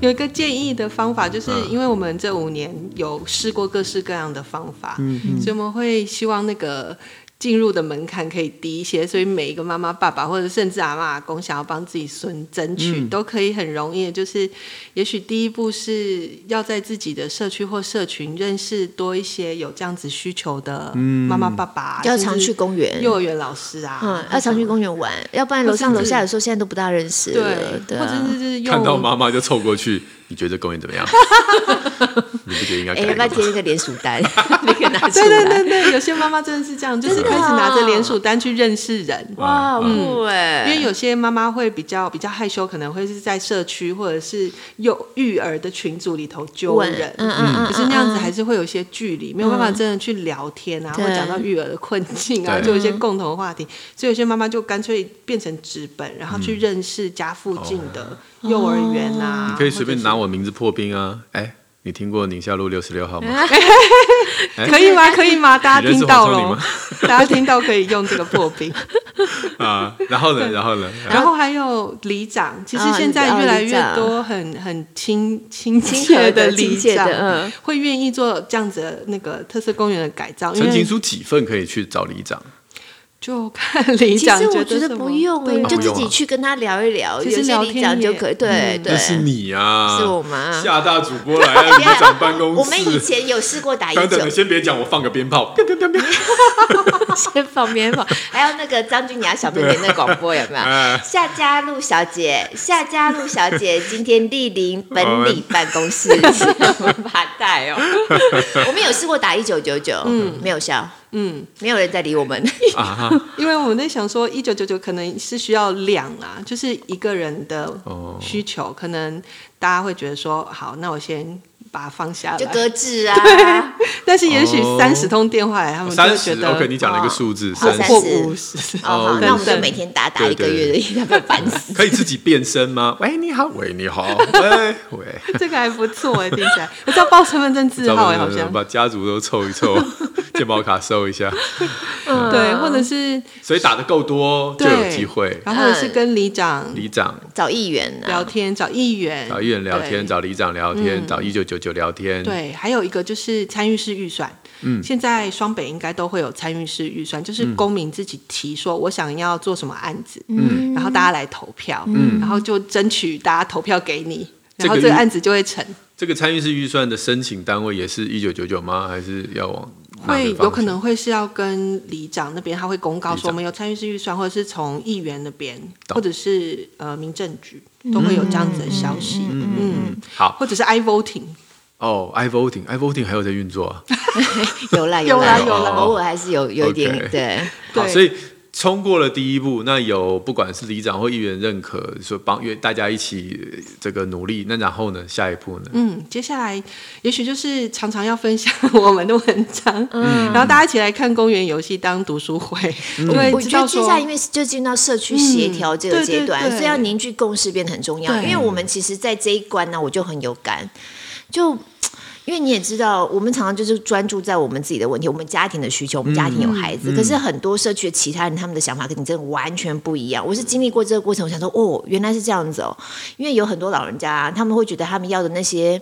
有一个建议的方法，就是因为我们这五年有试过各式各样的方法，嗯嗯，所以我们会希望那个。进入的门槛可以低一些，所以每一个妈妈、爸爸或者甚至阿妈、阿公想要帮自己孙争取，嗯、都可以很容易。就是，也许第一步是要在自己的社区或社群认识多一些有这样子需求的妈妈、爸爸，要常去公园、幼儿园老师啊，嗯，要常去公园玩，要不然楼上楼下有时候现在都不大认识。对，对啊、或者是就是看到妈妈就凑过去。你觉得公园怎么样？[laughs] 你不觉得应该？哎，要不要贴一个联署单？你可以拿出来。对对对对，有些妈妈真的是这样，就是开始拿着联署单去认识人。哇，酷哎！因为有些妈妈会比较比较害羞，可能会是在社区或者是幼育儿的群组里头揪人。嗯嗯，可是那样子还是会有一些距离，没有办法真的去聊天啊，或讲到育儿的困境啊，就有一些共同话题。所以有些妈妈就干脆变成纸本，然后去认识家附近的。幼儿园啊，你可以随便拿我名字破冰啊！哎，你听过宁夏路六十六号吗？[laughs] 可以吗？可以吗？大家听到了，[laughs] 大家听到可以用这个破冰 [laughs] 啊。然后呢？然后呢？然后还有里长，其实现在越来越多很很亲亲切的里长，会愿意做这样子的那个特色公园的改造。陈情书几份可以去找里长？就看里长，其实我觉得不用哎，你就自己去跟他聊一聊，其实聊天就可以。对对，是你啊，是我吗？夏大主播来了，里长办公室。我们以前有试过打一九。等等，先别讲，我放个鞭炮，[laughs] 先放鞭炮。[laughs] 还有那个张君雅小妹妹那广播有没有？[laughs] 夏家路小姐，夏家路小姐今天莅临本里办公室，发带哦。我们有试过打一九九九，嗯，没有效。嗯，没有人在理我们，[laughs] 因为我们在想说，一九九九可能是需要量啊，就是一个人的需求，哦、可能大家会觉得说，好，那我先把它放下来，就搁置啊。对，[laughs] 但是也许三十通电话来，他们就觉得，OK，你讲了一个数字，三十，五十，哦，那我们就每天打打一个月的，要不要烦死？[laughs] 可以自己变身吗？[laughs] 喂，你好，喂，你好，喂，喂，这个还不错哎，听起来，我要报身份证字号哎，好像。把家族都凑一凑。健保卡收一下，对，或者是所以打的够多就有机会，然后是跟里长、里长。找议员聊天，找议员、找议员聊天，找里长聊天，找一九九九聊天。对，还有一个就是参与式预算，嗯，现在双北应该都会有参与式预算，就是公民自己提说我想要做什么案子，嗯，然后大家来投票，嗯，然后就争取大家投票给你，然后这个案子就会成。这个参与式预算的申请单位也是一九九九吗？还是要往？会有可能会是要跟里长那边，他会公告说我们有参与式预算，或者是从议员那边，或者是呃民政局都会有这样子的消息。嗯，好，或者是 i voting。哦，i voting，i voting 还有在运作啊？[laughs] 有啦有啦有啦，偶尔还是有有一点对。好，所以。冲过了第一步，那有不管是里长或议员认可，说帮约大家一起这个努力，那然后呢，下一步呢？嗯，接下来也许就是常常要分享我们的文章，嗯，然后大家一起来看公园游戏当读书会，嗯、对，我觉得接下来因为就进到社区协调这个阶段，嗯、所以要凝聚共识变得很重要。因为我们其实，在这一关呢，我就很有感，就。因为你也知道，我们常常就是专注在我们自己的问题，我们家庭的需求，我们家庭有孩子，嗯、可是很多社区的其他人他们的想法跟你真的完全不一样。我是经历过这个过程，我想说，哦，原来是这样子哦，因为有很多老人家他们会觉得他们要的那些。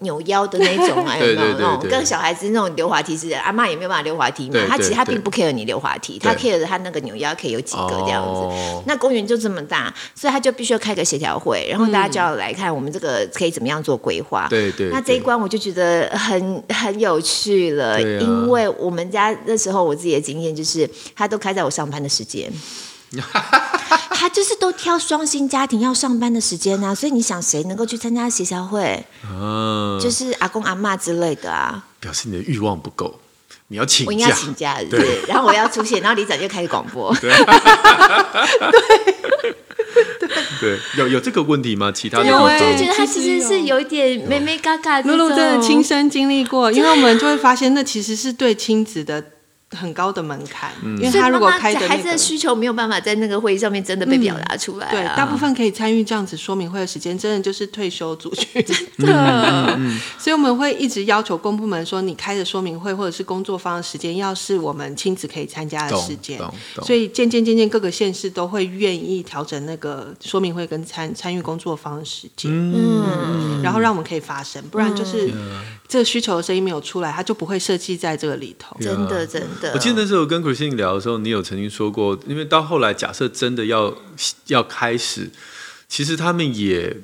扭腰的那种啊，[laughs] 有没有那种跟小孩子那种溜滑梯似的？阿妈也没有办法溜滑梯嘛。他其实他并不 care 你溜滑梯，他 care 他那个扭腰可以有几个这样子。那公园就这么大，所以他就必须要开个协调会，然后大家就要来看我们这个可以怎么样做规划。对对。那这一关我就觉得很很有趣了，因为我们家那时候我自己的经验就是，他都开在我上班的时间。[laughs] 他就是都挑双薪家庭要上班的时间啊，所以你想谁能够去参加协调会？嗯，就是阿公阿嬷之类的啊。表示你的欲望不够，你要请假，我应该请假是不是？对，然后我要出现，然后里长就开始广播。[laughs] 对，对，对，有有这个问题吗？其他的有，我就觉得他其实是有一点妹妹嘎嘎。露露真的亲身经历过，因为我们就会发现，那其实是对亲子的。很高的门槛，嗯、因为他如果开的、那个、孩子的需求没有办法在那个会议上面真的被表达出来、啊嗯。对，大部分可以参与这样子说明会的时间，真的就是退休族群。真 [laughs] 的，所以我们会一直要求公部门说，你开的说明会或者是工作坊的时间，要是我们亲子可以参加的时间。所以渐渐渐渐，各个县市都会愿意调整那个说明会跟参参与工作坊的时间。嗯，然后让我们可以发声，不然就是。嗯这个需求的声音没有出来，它就不会设计在这个里头。真的，真的。我记得那时候跟 Christine 聊的时候，你有曾经说过，因为到后来，假设真的要要开始，其实他们也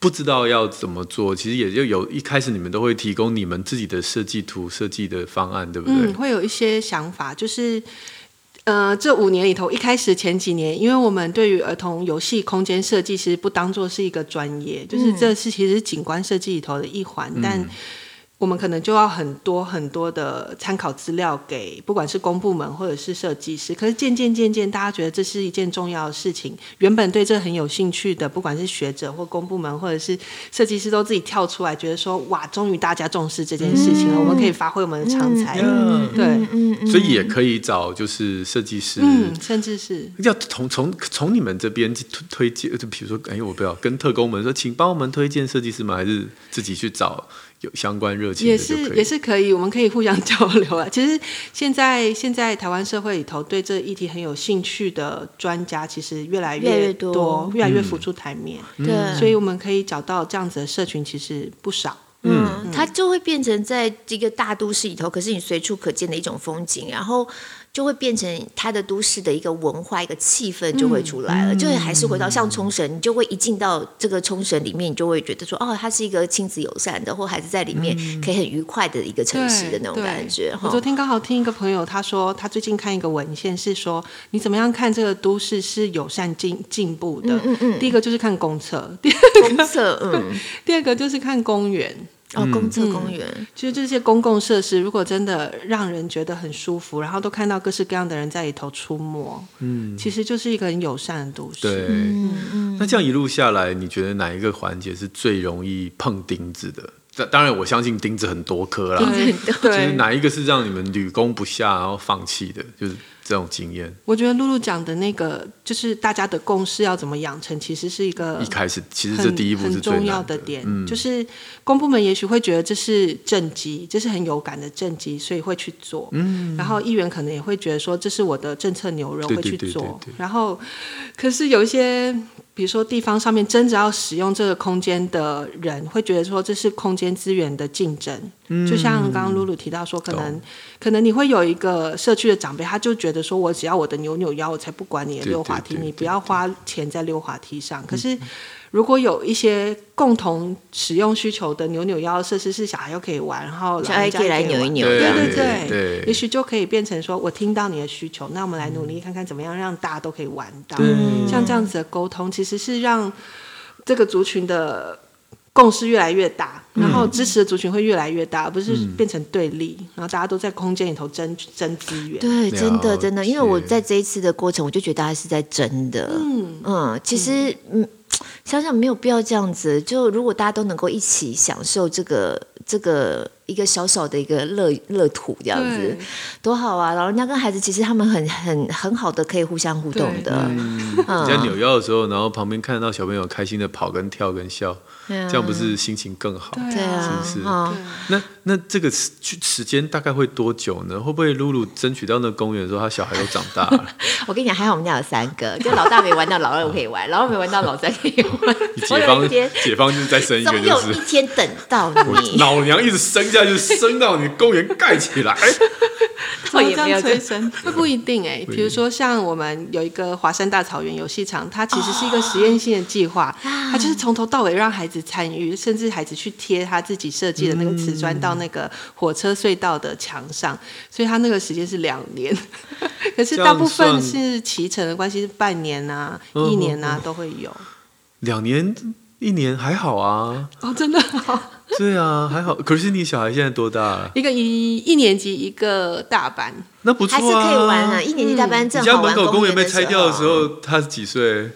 不知道要怎么做。其实也就有一开始，你们都会提供你们自己的设计图、设计的方案，对不对？嗯，会有一些想法，就是呃，这五年里头，一开始前几年，因为我们对于儿童游戏空间设计其实不当做是一个专业，就是这是其实是景观设计里头的一环，嗯、但。我们可能就要很多很多的参考资料给不管是公部门或者是设计师，可是渐渐渐渐，大家觉得这是一件重要的事情。原本对这很有兴趣的，不管是学者或公部门或者是设计师，都自己跳出来，觉得说：哇，终于大家重视这件事情了，嗯、我们可以发挥我们的长才。嗯、对，所以也可以找就是设计师，嗯，甚至是要从从从你们这边推推荐，就比如说，哎，我不要跟特工们说，请帮我们推荐设计师吗？还是自己去找？有相关热情也是也是可以，我们可以互相 [laughs] 交流啊。其实现在现在台湾社会里头对这议题很有兴趣的专家，其实越来越多，越来越浮出台面。对，所以我们可以找到这样子的社群，其实不少。嗯，它就会变成在这个大都市里头，可是你随处可见的一种风景，然后。就会变成它的都市的一个文化，一个气氛就会出来了。嗯、就会还是回到像冲绳，你就会一进到这个冲绳里面，你就会觉得说，哦，它是一个亲子友善的，或孩子在里面可以很愉快的一个城市的那种感觉。我昨天刚好听一个朋友他说，他最近看一个文献是说，你怎么样看这个都市是友善进进步的？嗯嗯嗯。第一个就是看公厕，第二个公厕，嗯。第二个就是看公园。哦，公厕公园，其实这些公共设施，如果真的让人觉得很舒服，然后都看到各式各样的人在里头出没，嗯，其实就是一个很友善的都市。对，嗯嗯。那这样一路下来，你觉得哪一个环节是最容易碰钉子的？当然，我相信钉子很多颗啦。对，其实哪一个是让你们屡攻不下，然后放弃的？就是。这种经验，我觉得露露讲的那个，就是大家的共识要怎么养成，其实是一个一开始，其实这第一步是最重要的点。嗯、就是公部门也许会觉得这是政绩，这是很有感的政绩，所以会去做。嗯，然后议员可能也会觉得说，这是我的政策牛肉，会去做。然后，可是有一些。比如说，地方上面真正要使用这个空间的人，会觉得说这是空间资源的竞争。嗯、就像刚刚露露提到说，可能可能你会有一个社区的长辈，他就觉得说我只要我的扭扭腰，我才不管你的溜滑梯，你不要花钱在溜滑梯上。可是。如果有一些共同使用需求的扭扭腰设施，是小孩又可以玩，然后小孩可以来扭一扭，对对对，也许就可以变成说，我听到你的需求，那我们来努力看看怎么样让大家都可以玩到。嗯、像这样子的沟通，其实是让这个族群的共识越来越大，然后支持的族群会越来越大，而不是变成对立，然后大家都在空间里头争争资源。对，真的真的，因为我在这一次的过程，我就觉得大家是在争的。嗯。嗯，其实嗯。想想没有必要这样子，就如果大家都能够一起享受这个这个一个小小的一个乐乐土这样子，多好啊！老人家跟孩子其实他们很很很好的可以互相互动的。嗯，你在扭腰的时候，然后旁边看到小朋友开心的跑跟跳跟笑，这样不是心情更好？对啊，是不是？啊、那那这个时时间大概会多久呢？会不会露露争取到那公园的时候，他小孩都长大了？[laughs] 我跟你讲，还好我们家有三个，[laughs] 就老大没玩到，老二可以玩，老二没玩到，老三可以玩。解放解放就是再生一个，就是总有一天等到你。老娘一直生下就升到你公园盖起来。会这样催生？会不一定哎、欸。比如说，像我们有一个华山大草原游戏场，它其实是一个实验性的计划，它就是从头到尾让孩子参与，甚至孩子去贴他自己设计的那个瓷砖到那个火车隧道的墙上，所以他那个时间是两年。[laughs] 可是大部分是骑乘的关系，是半年啊、一年啊都会有。两年、一年还好啊。哦，真的好。对啊，还好。可是你小孩现在多大了？一个一一年级，一个大班，那不错啊，还是可以玩啊。一年级大班正好玩。你家门口公园被拆掉的时候，他是几岁？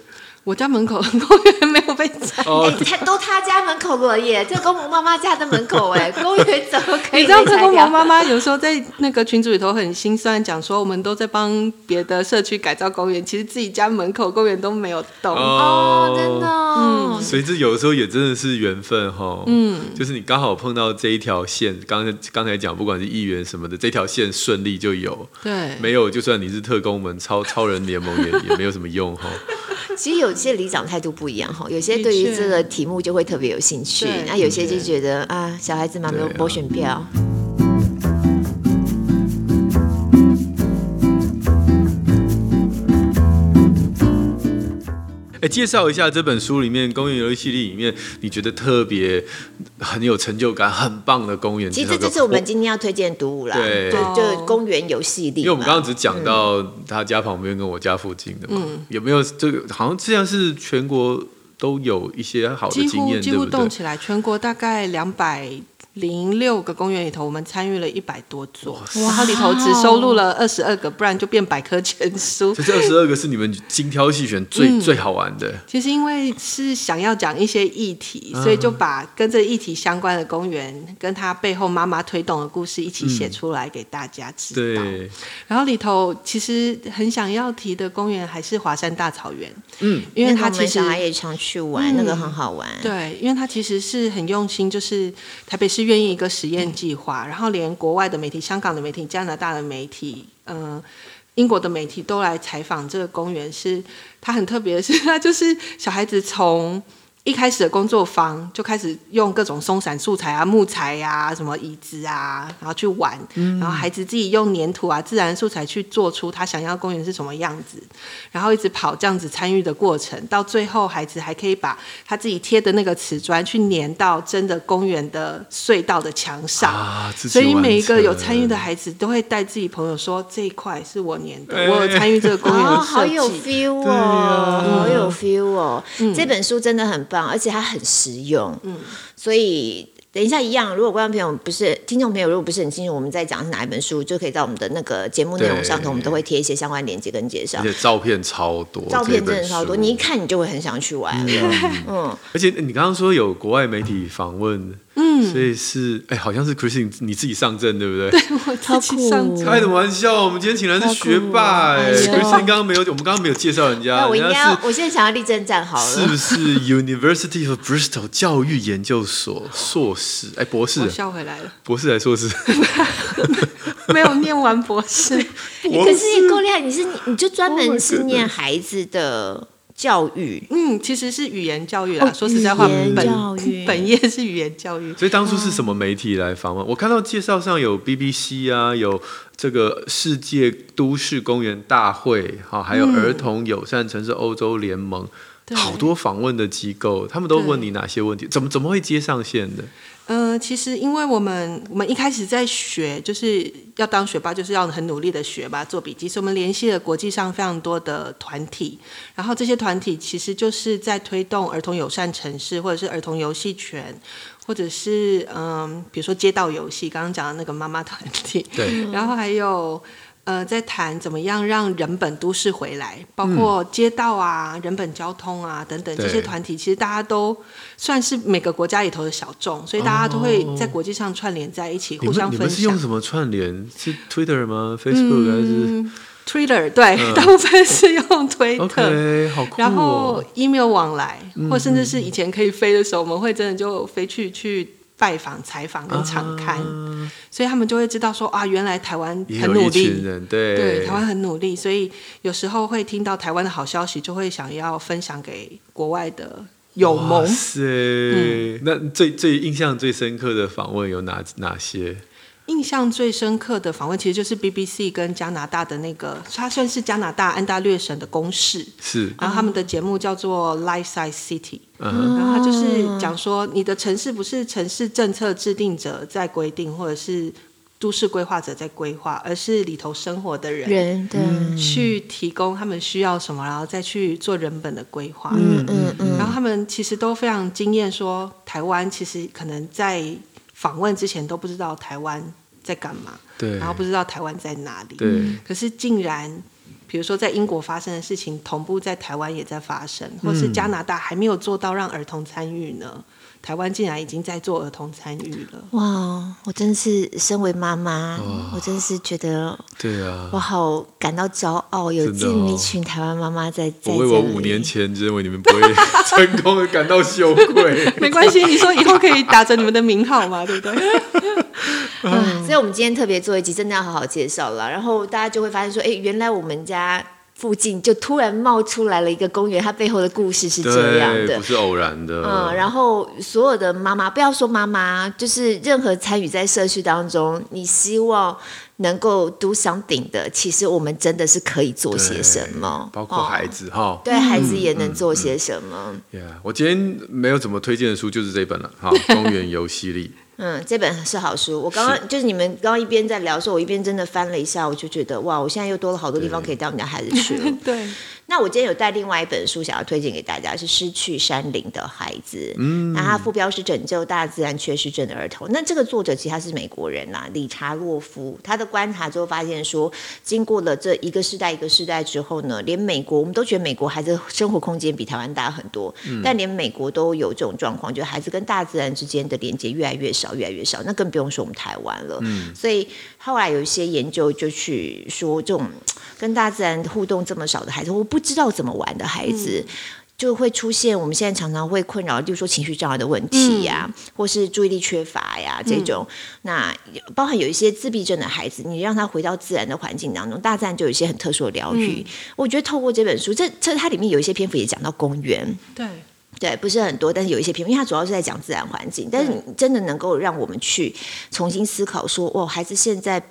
我家门口 [laughs] 公园没有被拆，哎，他都他家门口了耶，[laughs] 这公母妈妈家的门口哎，[laughs] 公园怎么可以？你知道这公母妈妈有时候在那个群组里头很心酸，讲说我们都在帮别的社区改造公园，其实自己家门口公园都没有动。哦，真的，嗯，所以这有的时候也真的是缘分哈，嗯，就是你刚好碰到这一条线，刚才刚才讲不管是议员什么的，这条线顺利就有，对，没有就算你是特工们超超人联盟也也没有什么用哈。其实有些里长态度不一样哈，有些对于这个题目就会特别有兴趣，那有些就觉得啊，小孩子嘛没有博选票。哎，介绍一下这本书里面公园游戏系列里面，你觉得特别很有成就感、很棒的公园。其实这是我们今天要推荐读物啦，对，就就公园游戏里。因为我们刚刚只讲到他家旁边跟我家附近的嘛，嗯、有没有这个？好像这样是全国都有一些好的经验，几乎对不对？几乎动起来，全国大概两百。零六个公园里头，我们参与了一百多座，然后里头只收录了二十二个，不然就变百科全书。这二十二个是你们精挑细选最、嗯、最好玩的。其实因为是想要讲一些议题，所以就把跟这议题相关的公园，跟他背后妈妈推动的故事一起写出来给大家知道。嗯、对。然后里头其实很想要提的公园还是华山大草原，嗯，因为他其实小孩也常去玩，嗯、那个很好玩。对，因为他其实是很用心，就是台北市。愿意一个实验计划，然后连国外的媒体、香港的媒体、加拿大的媒体、嗯、呃，英国的媒体都来采访这个公园。是它很特别的是，它就是小孩子从。一开始的工作坊就开始用各种松散素材啊、木材呀、啊、什么椅子啊，然后去玩，嗯、然后孩子自己用粘土啊、自然素材去做出他想要公园是什么样子，然后一直跑这样子参与的过程，到最后孩子还可以把他自己贴的那个瓷砖去粘到真的公园的隧道的墙上，啊、所以每一个有参与的孩子都会带自己朋友说，这一块是我粘的，欸、我有参与这个公园的设计，哦，好有 feel 哦，啊、好有 feel 哦，嗯、这本书真的很棒。而且它很实用，嗯，所以等一下一样，如果观众朋友不是听众朋友，如果不是很清楚我们在讲是哪一本书，就可以在我们的那个节目内容上头，我们都会贴一些相关链接跟介绍。而且照片超多，照片真的超多，你一看你就会很想去玩。嗯，[laughs] 嗯而且你刚刚说有国外媒体访问。所以是哎，好像是 Christine 你自己上阵，对不对？对，我自己上阵。开的玩笑，我们今天请来是学霸哎，Christine 刚刚没有，我们刚刚没有介绍人家。那我应该要，我现在想要立正站好了。是不是 University of Bristol 教育研究所硕士？哎，博士。笑回来了。博士还是硕士？[laughs] 没有念完 [laughs] 博士。可是你够厉害，你是你就专门是念孩子的。教育，嗯，其实是语言教育啦。哦、说实在话，本 [laughs] 本业是语言教育。所以当初是什么媒体来访问？哦、我看到介绍上有 BBC 啊，有这个世界都市公园大会，哈，还有儿童友善城市欧洲联盟，嗯、好多访问的机构，他们都问你哪些问题？怎么怎么会接上线的？嗯、呃，其实因为我们我们一开始在学，就是要当学霸，就是要很努力的学吧，做笔记。所以我们联系了国际上非常多的团体，然后这些团体其实就是在推动儿童友善城市，或者是儿童游戏权，或者是嗯，比如说街道游戏，刚刚讲的那个妈妈团体，对，然后还有呃，在谈怎么样让人本都市回来，包括街道啊、嗯、人本交通啊等等这些团体，其实大家都算是每个国家里头的小众，所以大家都会在国际上串联在一起，互相分享。你们是用什么串联？是 Twitter 吗？Facebook 还是、嗯、Twitter？对、嗯，[laughs] 大部分是用推特。OK，好酷、哦。然后 email 往来，或甚至是以前可以飞的时候，我们会真的就飞去去。拜访、采访跟常刊、啊，所以他们就会知道说啊，原来台湾很努力，对，对，台湾很努力，所以有时候会听到台湾的好消息，就会想要分享给国外的友盟。是，嗯、那最最印象最深刻的访问有哪哪些？印象最深刻的访问，其实就是 BBC 跟加拿大的那个，它算是加拿大安大略省的公视，是。然后他们的节目叫做 Life Size City，、嗯、然后他就是讲说，你的城市不是城市政策制定者在规定，或者是都市规划者在规划，而是里头生活的人，人对，去提供他们需要什么，然后再去做人本的规划。嗯嗯嗯。然后他们其实都非常惊艳，说台湾其实可能在。访问之前都不知道台湾在干嘛，对，然后不知道台湾在哪里，对。可是竟然，比如说在英国发生的事情，同步在台湾也在发生，或是加拿大还没有做到让儿童参与呢？台湾竟然已经在做儿童参与了！哇，我真是身为妈妈，我真是觉得，对啊，我好感到骄傲，有这么一群台湾妈妈在在。我为我五年前就认为你们不会 [laughs] 成功的感到羞愧。[laughs] 没关系，你说以后可以打着你们的名号嘛，对不对？[laughs] 嗯，所以我们今天特别做一集，真的要好好介绍了。然后大家就会发现说，哎，原来我们家。附近就突然冒出来了一个公园，它背后的故事是这样的，不是偶然的。嗯，然后所有的妈妈，不要说妈妈，就是任何参与在社区当中，你希望能够 do something 的，其实我们真的是可以做些什么，包括孩子哈、哦，对孩子也能做些什么。Yeah, 我今天没有怎么推荐的书，就是这本了，哈，[laughs]《公园游戏力》。嗯，这本是好书。我刚刚就是你们刚刚一边在聊的时候，我一边真的翻了一下，我就觉得哇，我现在又多了好多地方可以带我们家孩子去了。[laughs] 对。那我今天有带另外一本书想要推荐给大家，是《失去山林的孩子》。嗯。那它副标是拯救大自然缺失症的儿童。那这个作者其实他是美国人呐，理查洛夫。他的观察之后发现说，经过了这一个世代一个世代之后呢，连美国我们都觉得美国孩子生活空间比台湾大很多，嗯，但连美国都有这种状况，就是孩子跟大自然之间的连接越来越少，越来越少。那更不用说我们台湾了。嗯。所以后来有一些研究就去说，这种跟大自然互动这么少的孩子，我不知道怎么玩。的孩子就会出现我们现在常常会困扰，就是说情绪障碍的问题呀、啊嗯，或是注意力缺乏呀这种。那包含有一些自闭症的孩子，你让他回到自然的环境当中，大自然就有一些很特殊的疗愈、嗯。我觉得透过这本书，这这它里面有一些篇幅也讲到公园，对对，不是很多，但是有一些评论，因为它主要是在讲自然环境。但是你真的能够让我们去重新思考说，哦，孩子现在。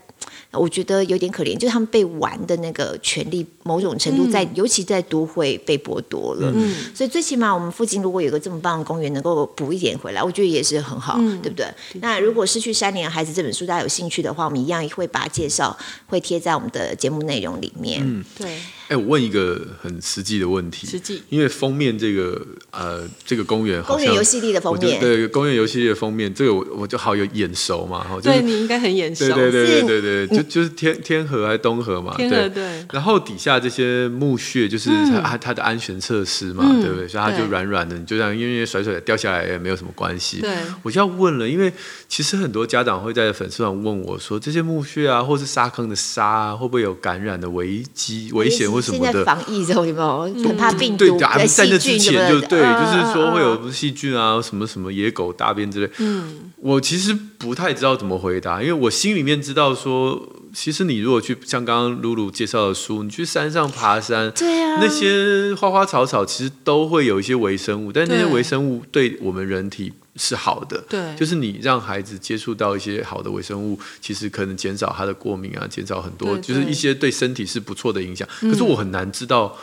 我觉得有点可怜，就是他们被玩的那个权利，某种程度在，嗯、尤其在都会被剥夺了。嗯，所以最起码我们附近如果有个这么棒的公园，能够补一点回来，我觉得也是很好，嗯、对不对？那如果失去三年孩子这本书大家有兴趣的话，我们一样会把介绍会贴在我们的节目内容里面。嗯，对。哎，我问一个很实际的问题。实际，因为封面这个呃，这个公园，公园游戏力的封面，对，公园游戏力的封面，这个我我就好有眼熟嘛，哈、就是，对，你应该很眼熟，对对对对对，就就是天天河还是东河嘛，天河对。然后底下这些墓穴，就是它它的安全设施嘛，嗯、对不对？所以它就软软的，你就这样因为甩甩掉下来也没有什么关系。对，我就要问了，因为其实很多家长会在粉丝团问我说，这些墓穴啊，或是沙坑的沙啊，会不会有感染的危机、危险或什么的？之后有没有很怕病毒、嗯、对，在那之前就对，嗯、就是说会有细菌啊，什么什么野狗大便之类。嗯，我其实不太知道怎么回答，因为我心里面知道说，其实你如果去像刚刚露露介绍的书，你去山上爬山，对啊，那些花花草草其实都会有一些微生物，但那些微生物对我们人体。是好的，对，就是你让孩子接触到一些好的微生物，其实可能减少他的过敏啊，减少很多，就是一些对身体是不错的影响。可是我很难知道，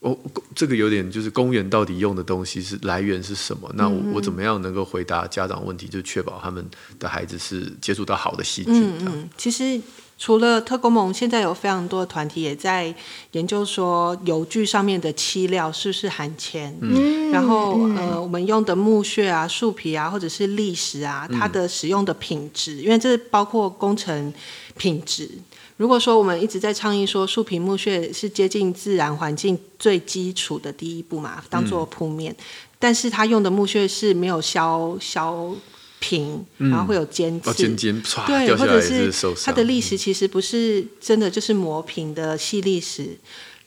哦，这个有点就是公园到底用的东西是来源是什么？那我我怎么样能够回答家长问题，就确保他们的孩子是接触到好的细菌？嗯嗯，其实。除了特工盟，现在有非常多的团体也在研究说油锯上面的漆料是不是含铅，嗯，然后呃，我们用的木屑啊、树皮啊，或者是砾石啊，它的使用的品质，因为这包括工程品质。如果说我们一直在倡议说树皮木屑是接近自然环境最基础的第一步嘛，当做铺面，嗯、但是它用的木屑是没有削削平，然后会有尖刺，嗯哦、尖尖对，或者是它的历史其实不是真的就是磨平的细礫石。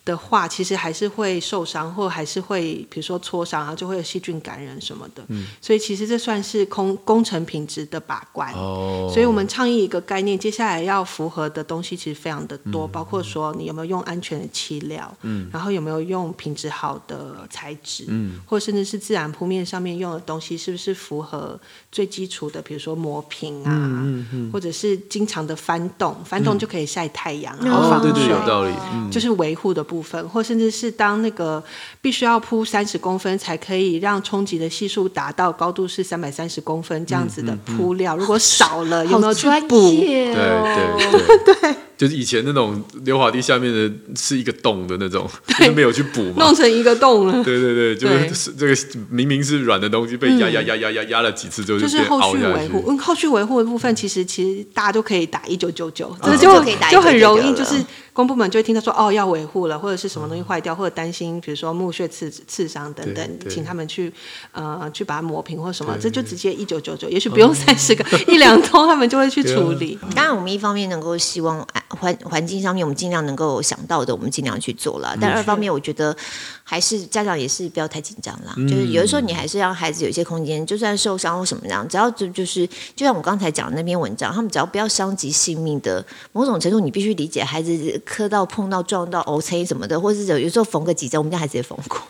的话，其实还是会受伤，或还是会，比如说挫伤，然后就会有细菌感染什么的。嗯，所以其实这算是工工程品质的把关。哦，所以我们倡议一个概念，接下来要符合的东西其实非常的多，嗯、包括说你有没有用安全的漆料，嗯，然后有没有用品质好的材质，嗯，或甚至是自然铺面上面用的东西是不是符合最基础的，比如说磨平啊，嗯嗯嗯、或者是经常的翻动，翻动就可以晒太阳，然后防水，对对，有道理，嗯、就是维护的部分。部分，或甚至是当那个必须要铺三十公分才可以让冲击的系数达到高度是三百三十公分这样子的铺料，嗯嗯嗯、如果少了有没有去补？对对对。对 [laughs] 就是以前那种溜滑梯下面的是一个洞的那种，对。没有去补嘛，弄成一个洞了。对对对，就是这个明明是软的东西，被压压压压压压了几次之后就就是后续维护。嗯，后续维护的部分其实其实大家都可以打一九九九，这就就很容易，就是公部门就会听到说哦要维护了，或者是什么东西坏掉，或者担心比如说木屑刺刺伤等等，请他们去呃去把它磨平或什么，这就直接一九九九，也许不用三十个 [laughs] 一两通，他们就会去处理。当然，我们一方面能够希望。环环境上面，我们尽量能够想到的，我们尽量去做了。但二方面，我觉得还是家长也是不要太紧张啦。嗯、就是有的时候，你还是让孩子有一些空间，就算受伤或什么样，只要就就是，就像我刚才讲的那篇文章，他们只要不要伤及性命的某种程度，你必须理解，孩子磕到、碰到、撞到、OK 什么的，或者是有有时候缝个几针，我们家孩子也缝过。[laughs]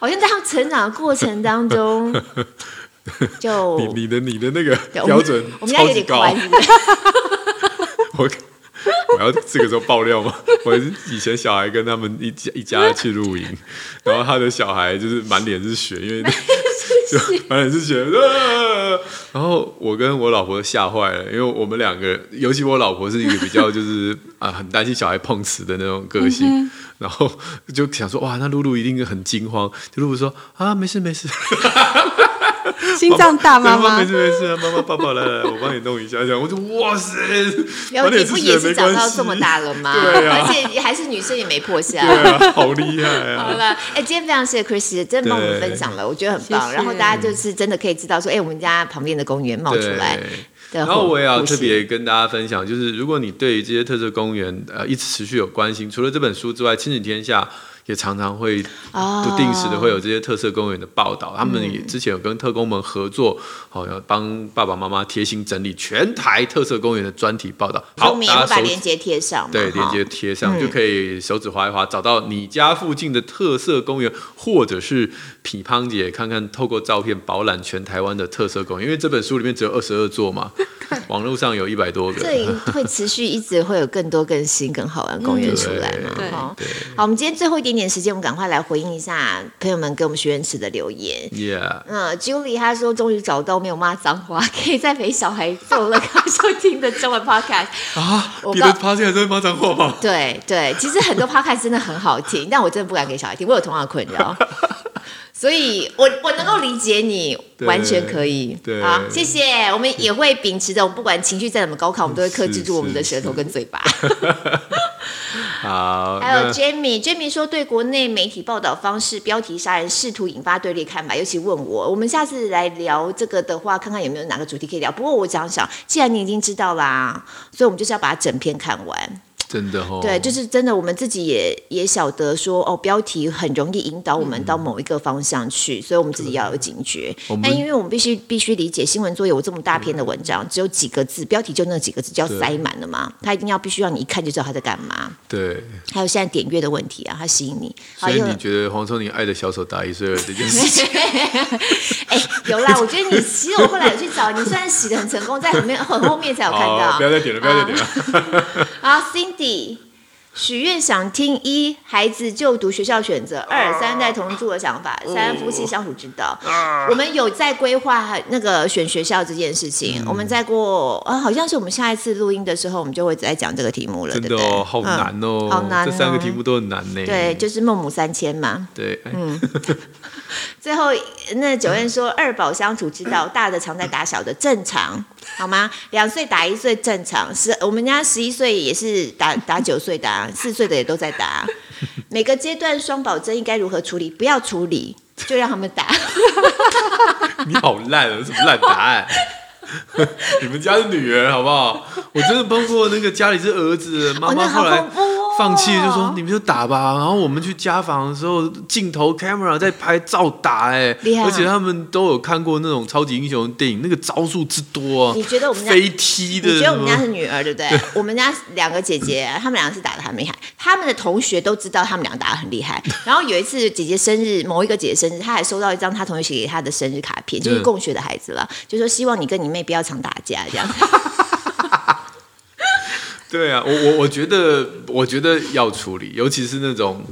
好像在他们成长的过程当中。就你你的你的那个标准我们家有点高。我 [laughs] 我要这个时候爆料吗？[laughs] 我以前小孩跟他们一家一家去露营，然后他的小孩就是满脸是血，因为就满脸是血，然后我跟我老婆吓坏了，因为我们两个，尤其我老婆是一个比较就是啊很担心小孩碰瓷的那种个性，然后就想说哇，那露露一定很惊慌，就露露说啊没事没事。[laughs] [laughs] 心脏大妈妈，没事没事啊，妈妈抱抱来来，我帮你弄一下，这样 [laughs] 我就哇塞，表姐不也是长到这么大了吗？对啊，而且还是女生也没破相，对啊，好厉害啊！好了，哎，今天非常谢谢 Chris，真的帮我们分享了，我觉得很棒。然后大家就是真的可以知道说，哎，我们家旁边的公园冒出来。然后我也要特别跟大家分享，就是如果你对于这些特色公园呃一直持续有关心，除了这本书之外，亲子天下。也常常会不定时的会有这些特色公园的报道，他们也之前有跟特工们合作，好要帮爸爸妈妈贴心整理全台特色公园的专题报道。好，大家把链接贴上，对，链接贴上就可以手指滑一滑，找到你家附近的特色公园，或者是皮胖姐看看，透过照片饱览全台湾的特色公园。因为这本书里面只有二十二座嘛，[laughs] 网络上有一百多个，这会持续一直会有更多更新更好玩的公园出来嘛？对，好，我们今天最后一点点时间，我们赶快来回应一下朋友们给我们许愿池的留言。Yeah，嗯，Julie 她说终于找到没有骂脏话，可以再陪小孩做了刚 [laughs] 收听的中文 podcast 啊。你的 podcast 还在骂脏话吗？[laughs] 对对，其实很多 podcast 真的很好听，但我真的不敢给小孩听，我有同样的困扰。[laughs] 所以我我能够理解你，完全可以。对，好，谢谢。我们也会秉持着，我们不管情绪再怎么高亢，我们都会克制住我们的舌头跟嘴巴。[laughs] 好，[laughs] 还有 Jamie，Jamie 说对国内媒体报道方式标题杀人，试图引发对立看法，尤其问我，我们下次来聊这个的话，看看有没有哪个主题可以聊。不过我想想，既然你已经知道啦，所以我们就是要把它整篇看完。真的哦，对，就是真的，我们自己也也晓得说，哦，标题很容易引导我们到某一个方向去，嗯、所以我们自己要有警觉。但因为我们必须必须理解，新闻作业有这么大篇的文章，只有几个字，标题就那几个字，就要塞满了嘛。他一定要必须让你一看就知道他在干嘛。对。还有现在点阅的问题啊，他吸引你。所以你觉得黄聪宁爱的小手打一岁这件事情？[laughs] 哎，有啦，我觉得你其实我后来有去找，你虽然洗的很成功，在后面很后面才有看到。不要再点了，不要再点了。啊 [laughs] Cindy。许愿想听一孩子就读学校选择，二三代同住的想法，三夫妻相处之道。我们有在规划那个选学校这件事情。我们在过啊，好像是我们下一次录音的时候，我们就会再讲这个题目了。真的哦，好难哦，好难，这三个题目都很难呢。对，就是孟母三迁嘛。对，嗯。[laughs] 最后那九燕说，二宝相处之道，大的常在打小的，正常。好吗？两岁打一岁正常，十我们家十一岁也是打打九岁打，四岁的也都在打。[laughs] 每个阶段双保证应该如何处理？不要处理，就让他们打。[laughs] 你好烂啊！什么烂答案？[laughs] 你们家是女儿好不好？我真的包括那个家里是儿子，妈妈后来。放弃就说你们就打吧，然后我们去家访的时候，镜头 camera 在拍照打，哎，而且他们都有看过那种超级英雄电影，那个招数之多。你觉得我们家飞踢的？你觉得我们家是女儿对不对？[laughs] 我们家两个姐姐，他们两个是打的很厉害，他们的同学都知道他们俩打的很厉害。[laughs] 然后有一次姐姐生日，某一个姐姐生日，她还收到一张她同学写给她的生日卡片，就是共学的孩子了，就说希望你跟你妹不要常打架这样。[laughs] 对啊，我我我觉得，我觉得要处理，尤其是那种。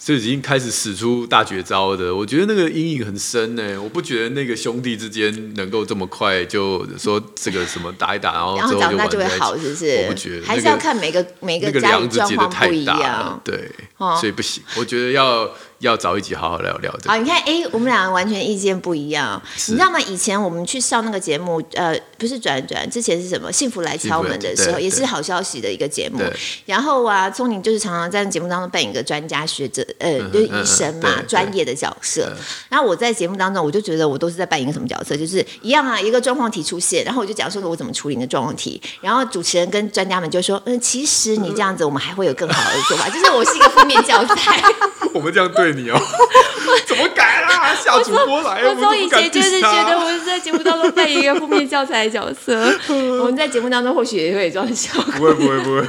就已经开始使出大绝招的，我觉得那个阴影很深呢。我不觉得那个兄弟之间能够这么快就说这个什么打一打，然后之后就，然后长大就会好，是不是？我不觉得，还是要看每个每个家庭状况不一样。对，所以不行。我觉得要要找一集好好聊聊这个。好，你看，哎，我们两个完全意见不一样。你知道吗？以前我们去上那个节目，呃，不是转转，之前是什么？幸福来敲门的时候，也是好消息的一个节目。然后啊，聪宁就是常常在节目当中扮演一个专家学者。呃，就是医生嘛，专业的角色。然后我在节目当中，我就觉得我都是在扮演一个什么角色，就是一样啊，一个状况题出现，然后我就讲说我怎么处理你的状况题。然后主持人跟专家们就说，嗯，其实你这样子，我们还会有更好的做法，[laughs] 就是我是一个负面教材。[laughs] 我们这样对你哦，[laughs] 怎么改啦？[laughs] 下主播来，我从以前就是觉得我是在节目当中扮演一个负面教材的角色。[laughs] 我们在节目当中或许也会有这样的效果。不会，不会，不会，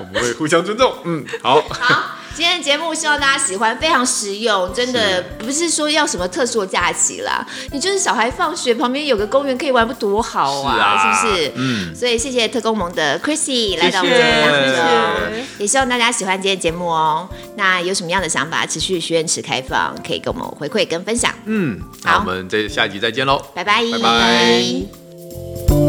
我们会互相尊重。嗯，好。好。今天的节目希望大家喜欢，非常实用，真的不是说要什么特殊的假期啦，你就是小孩放学旁边有个公园可以玩，不多好啊，是，啊是不是？嗯。所以谢谢特工盟的 Chrissy 来到我们节目当中，谢谢，也希望大家喜欢今天的节目哦。那有什么样的想法，持续许愿池开放，可以跟我们回馈跟分享。嗯，好，那我们在下集再见喽，拜拜，拜拜。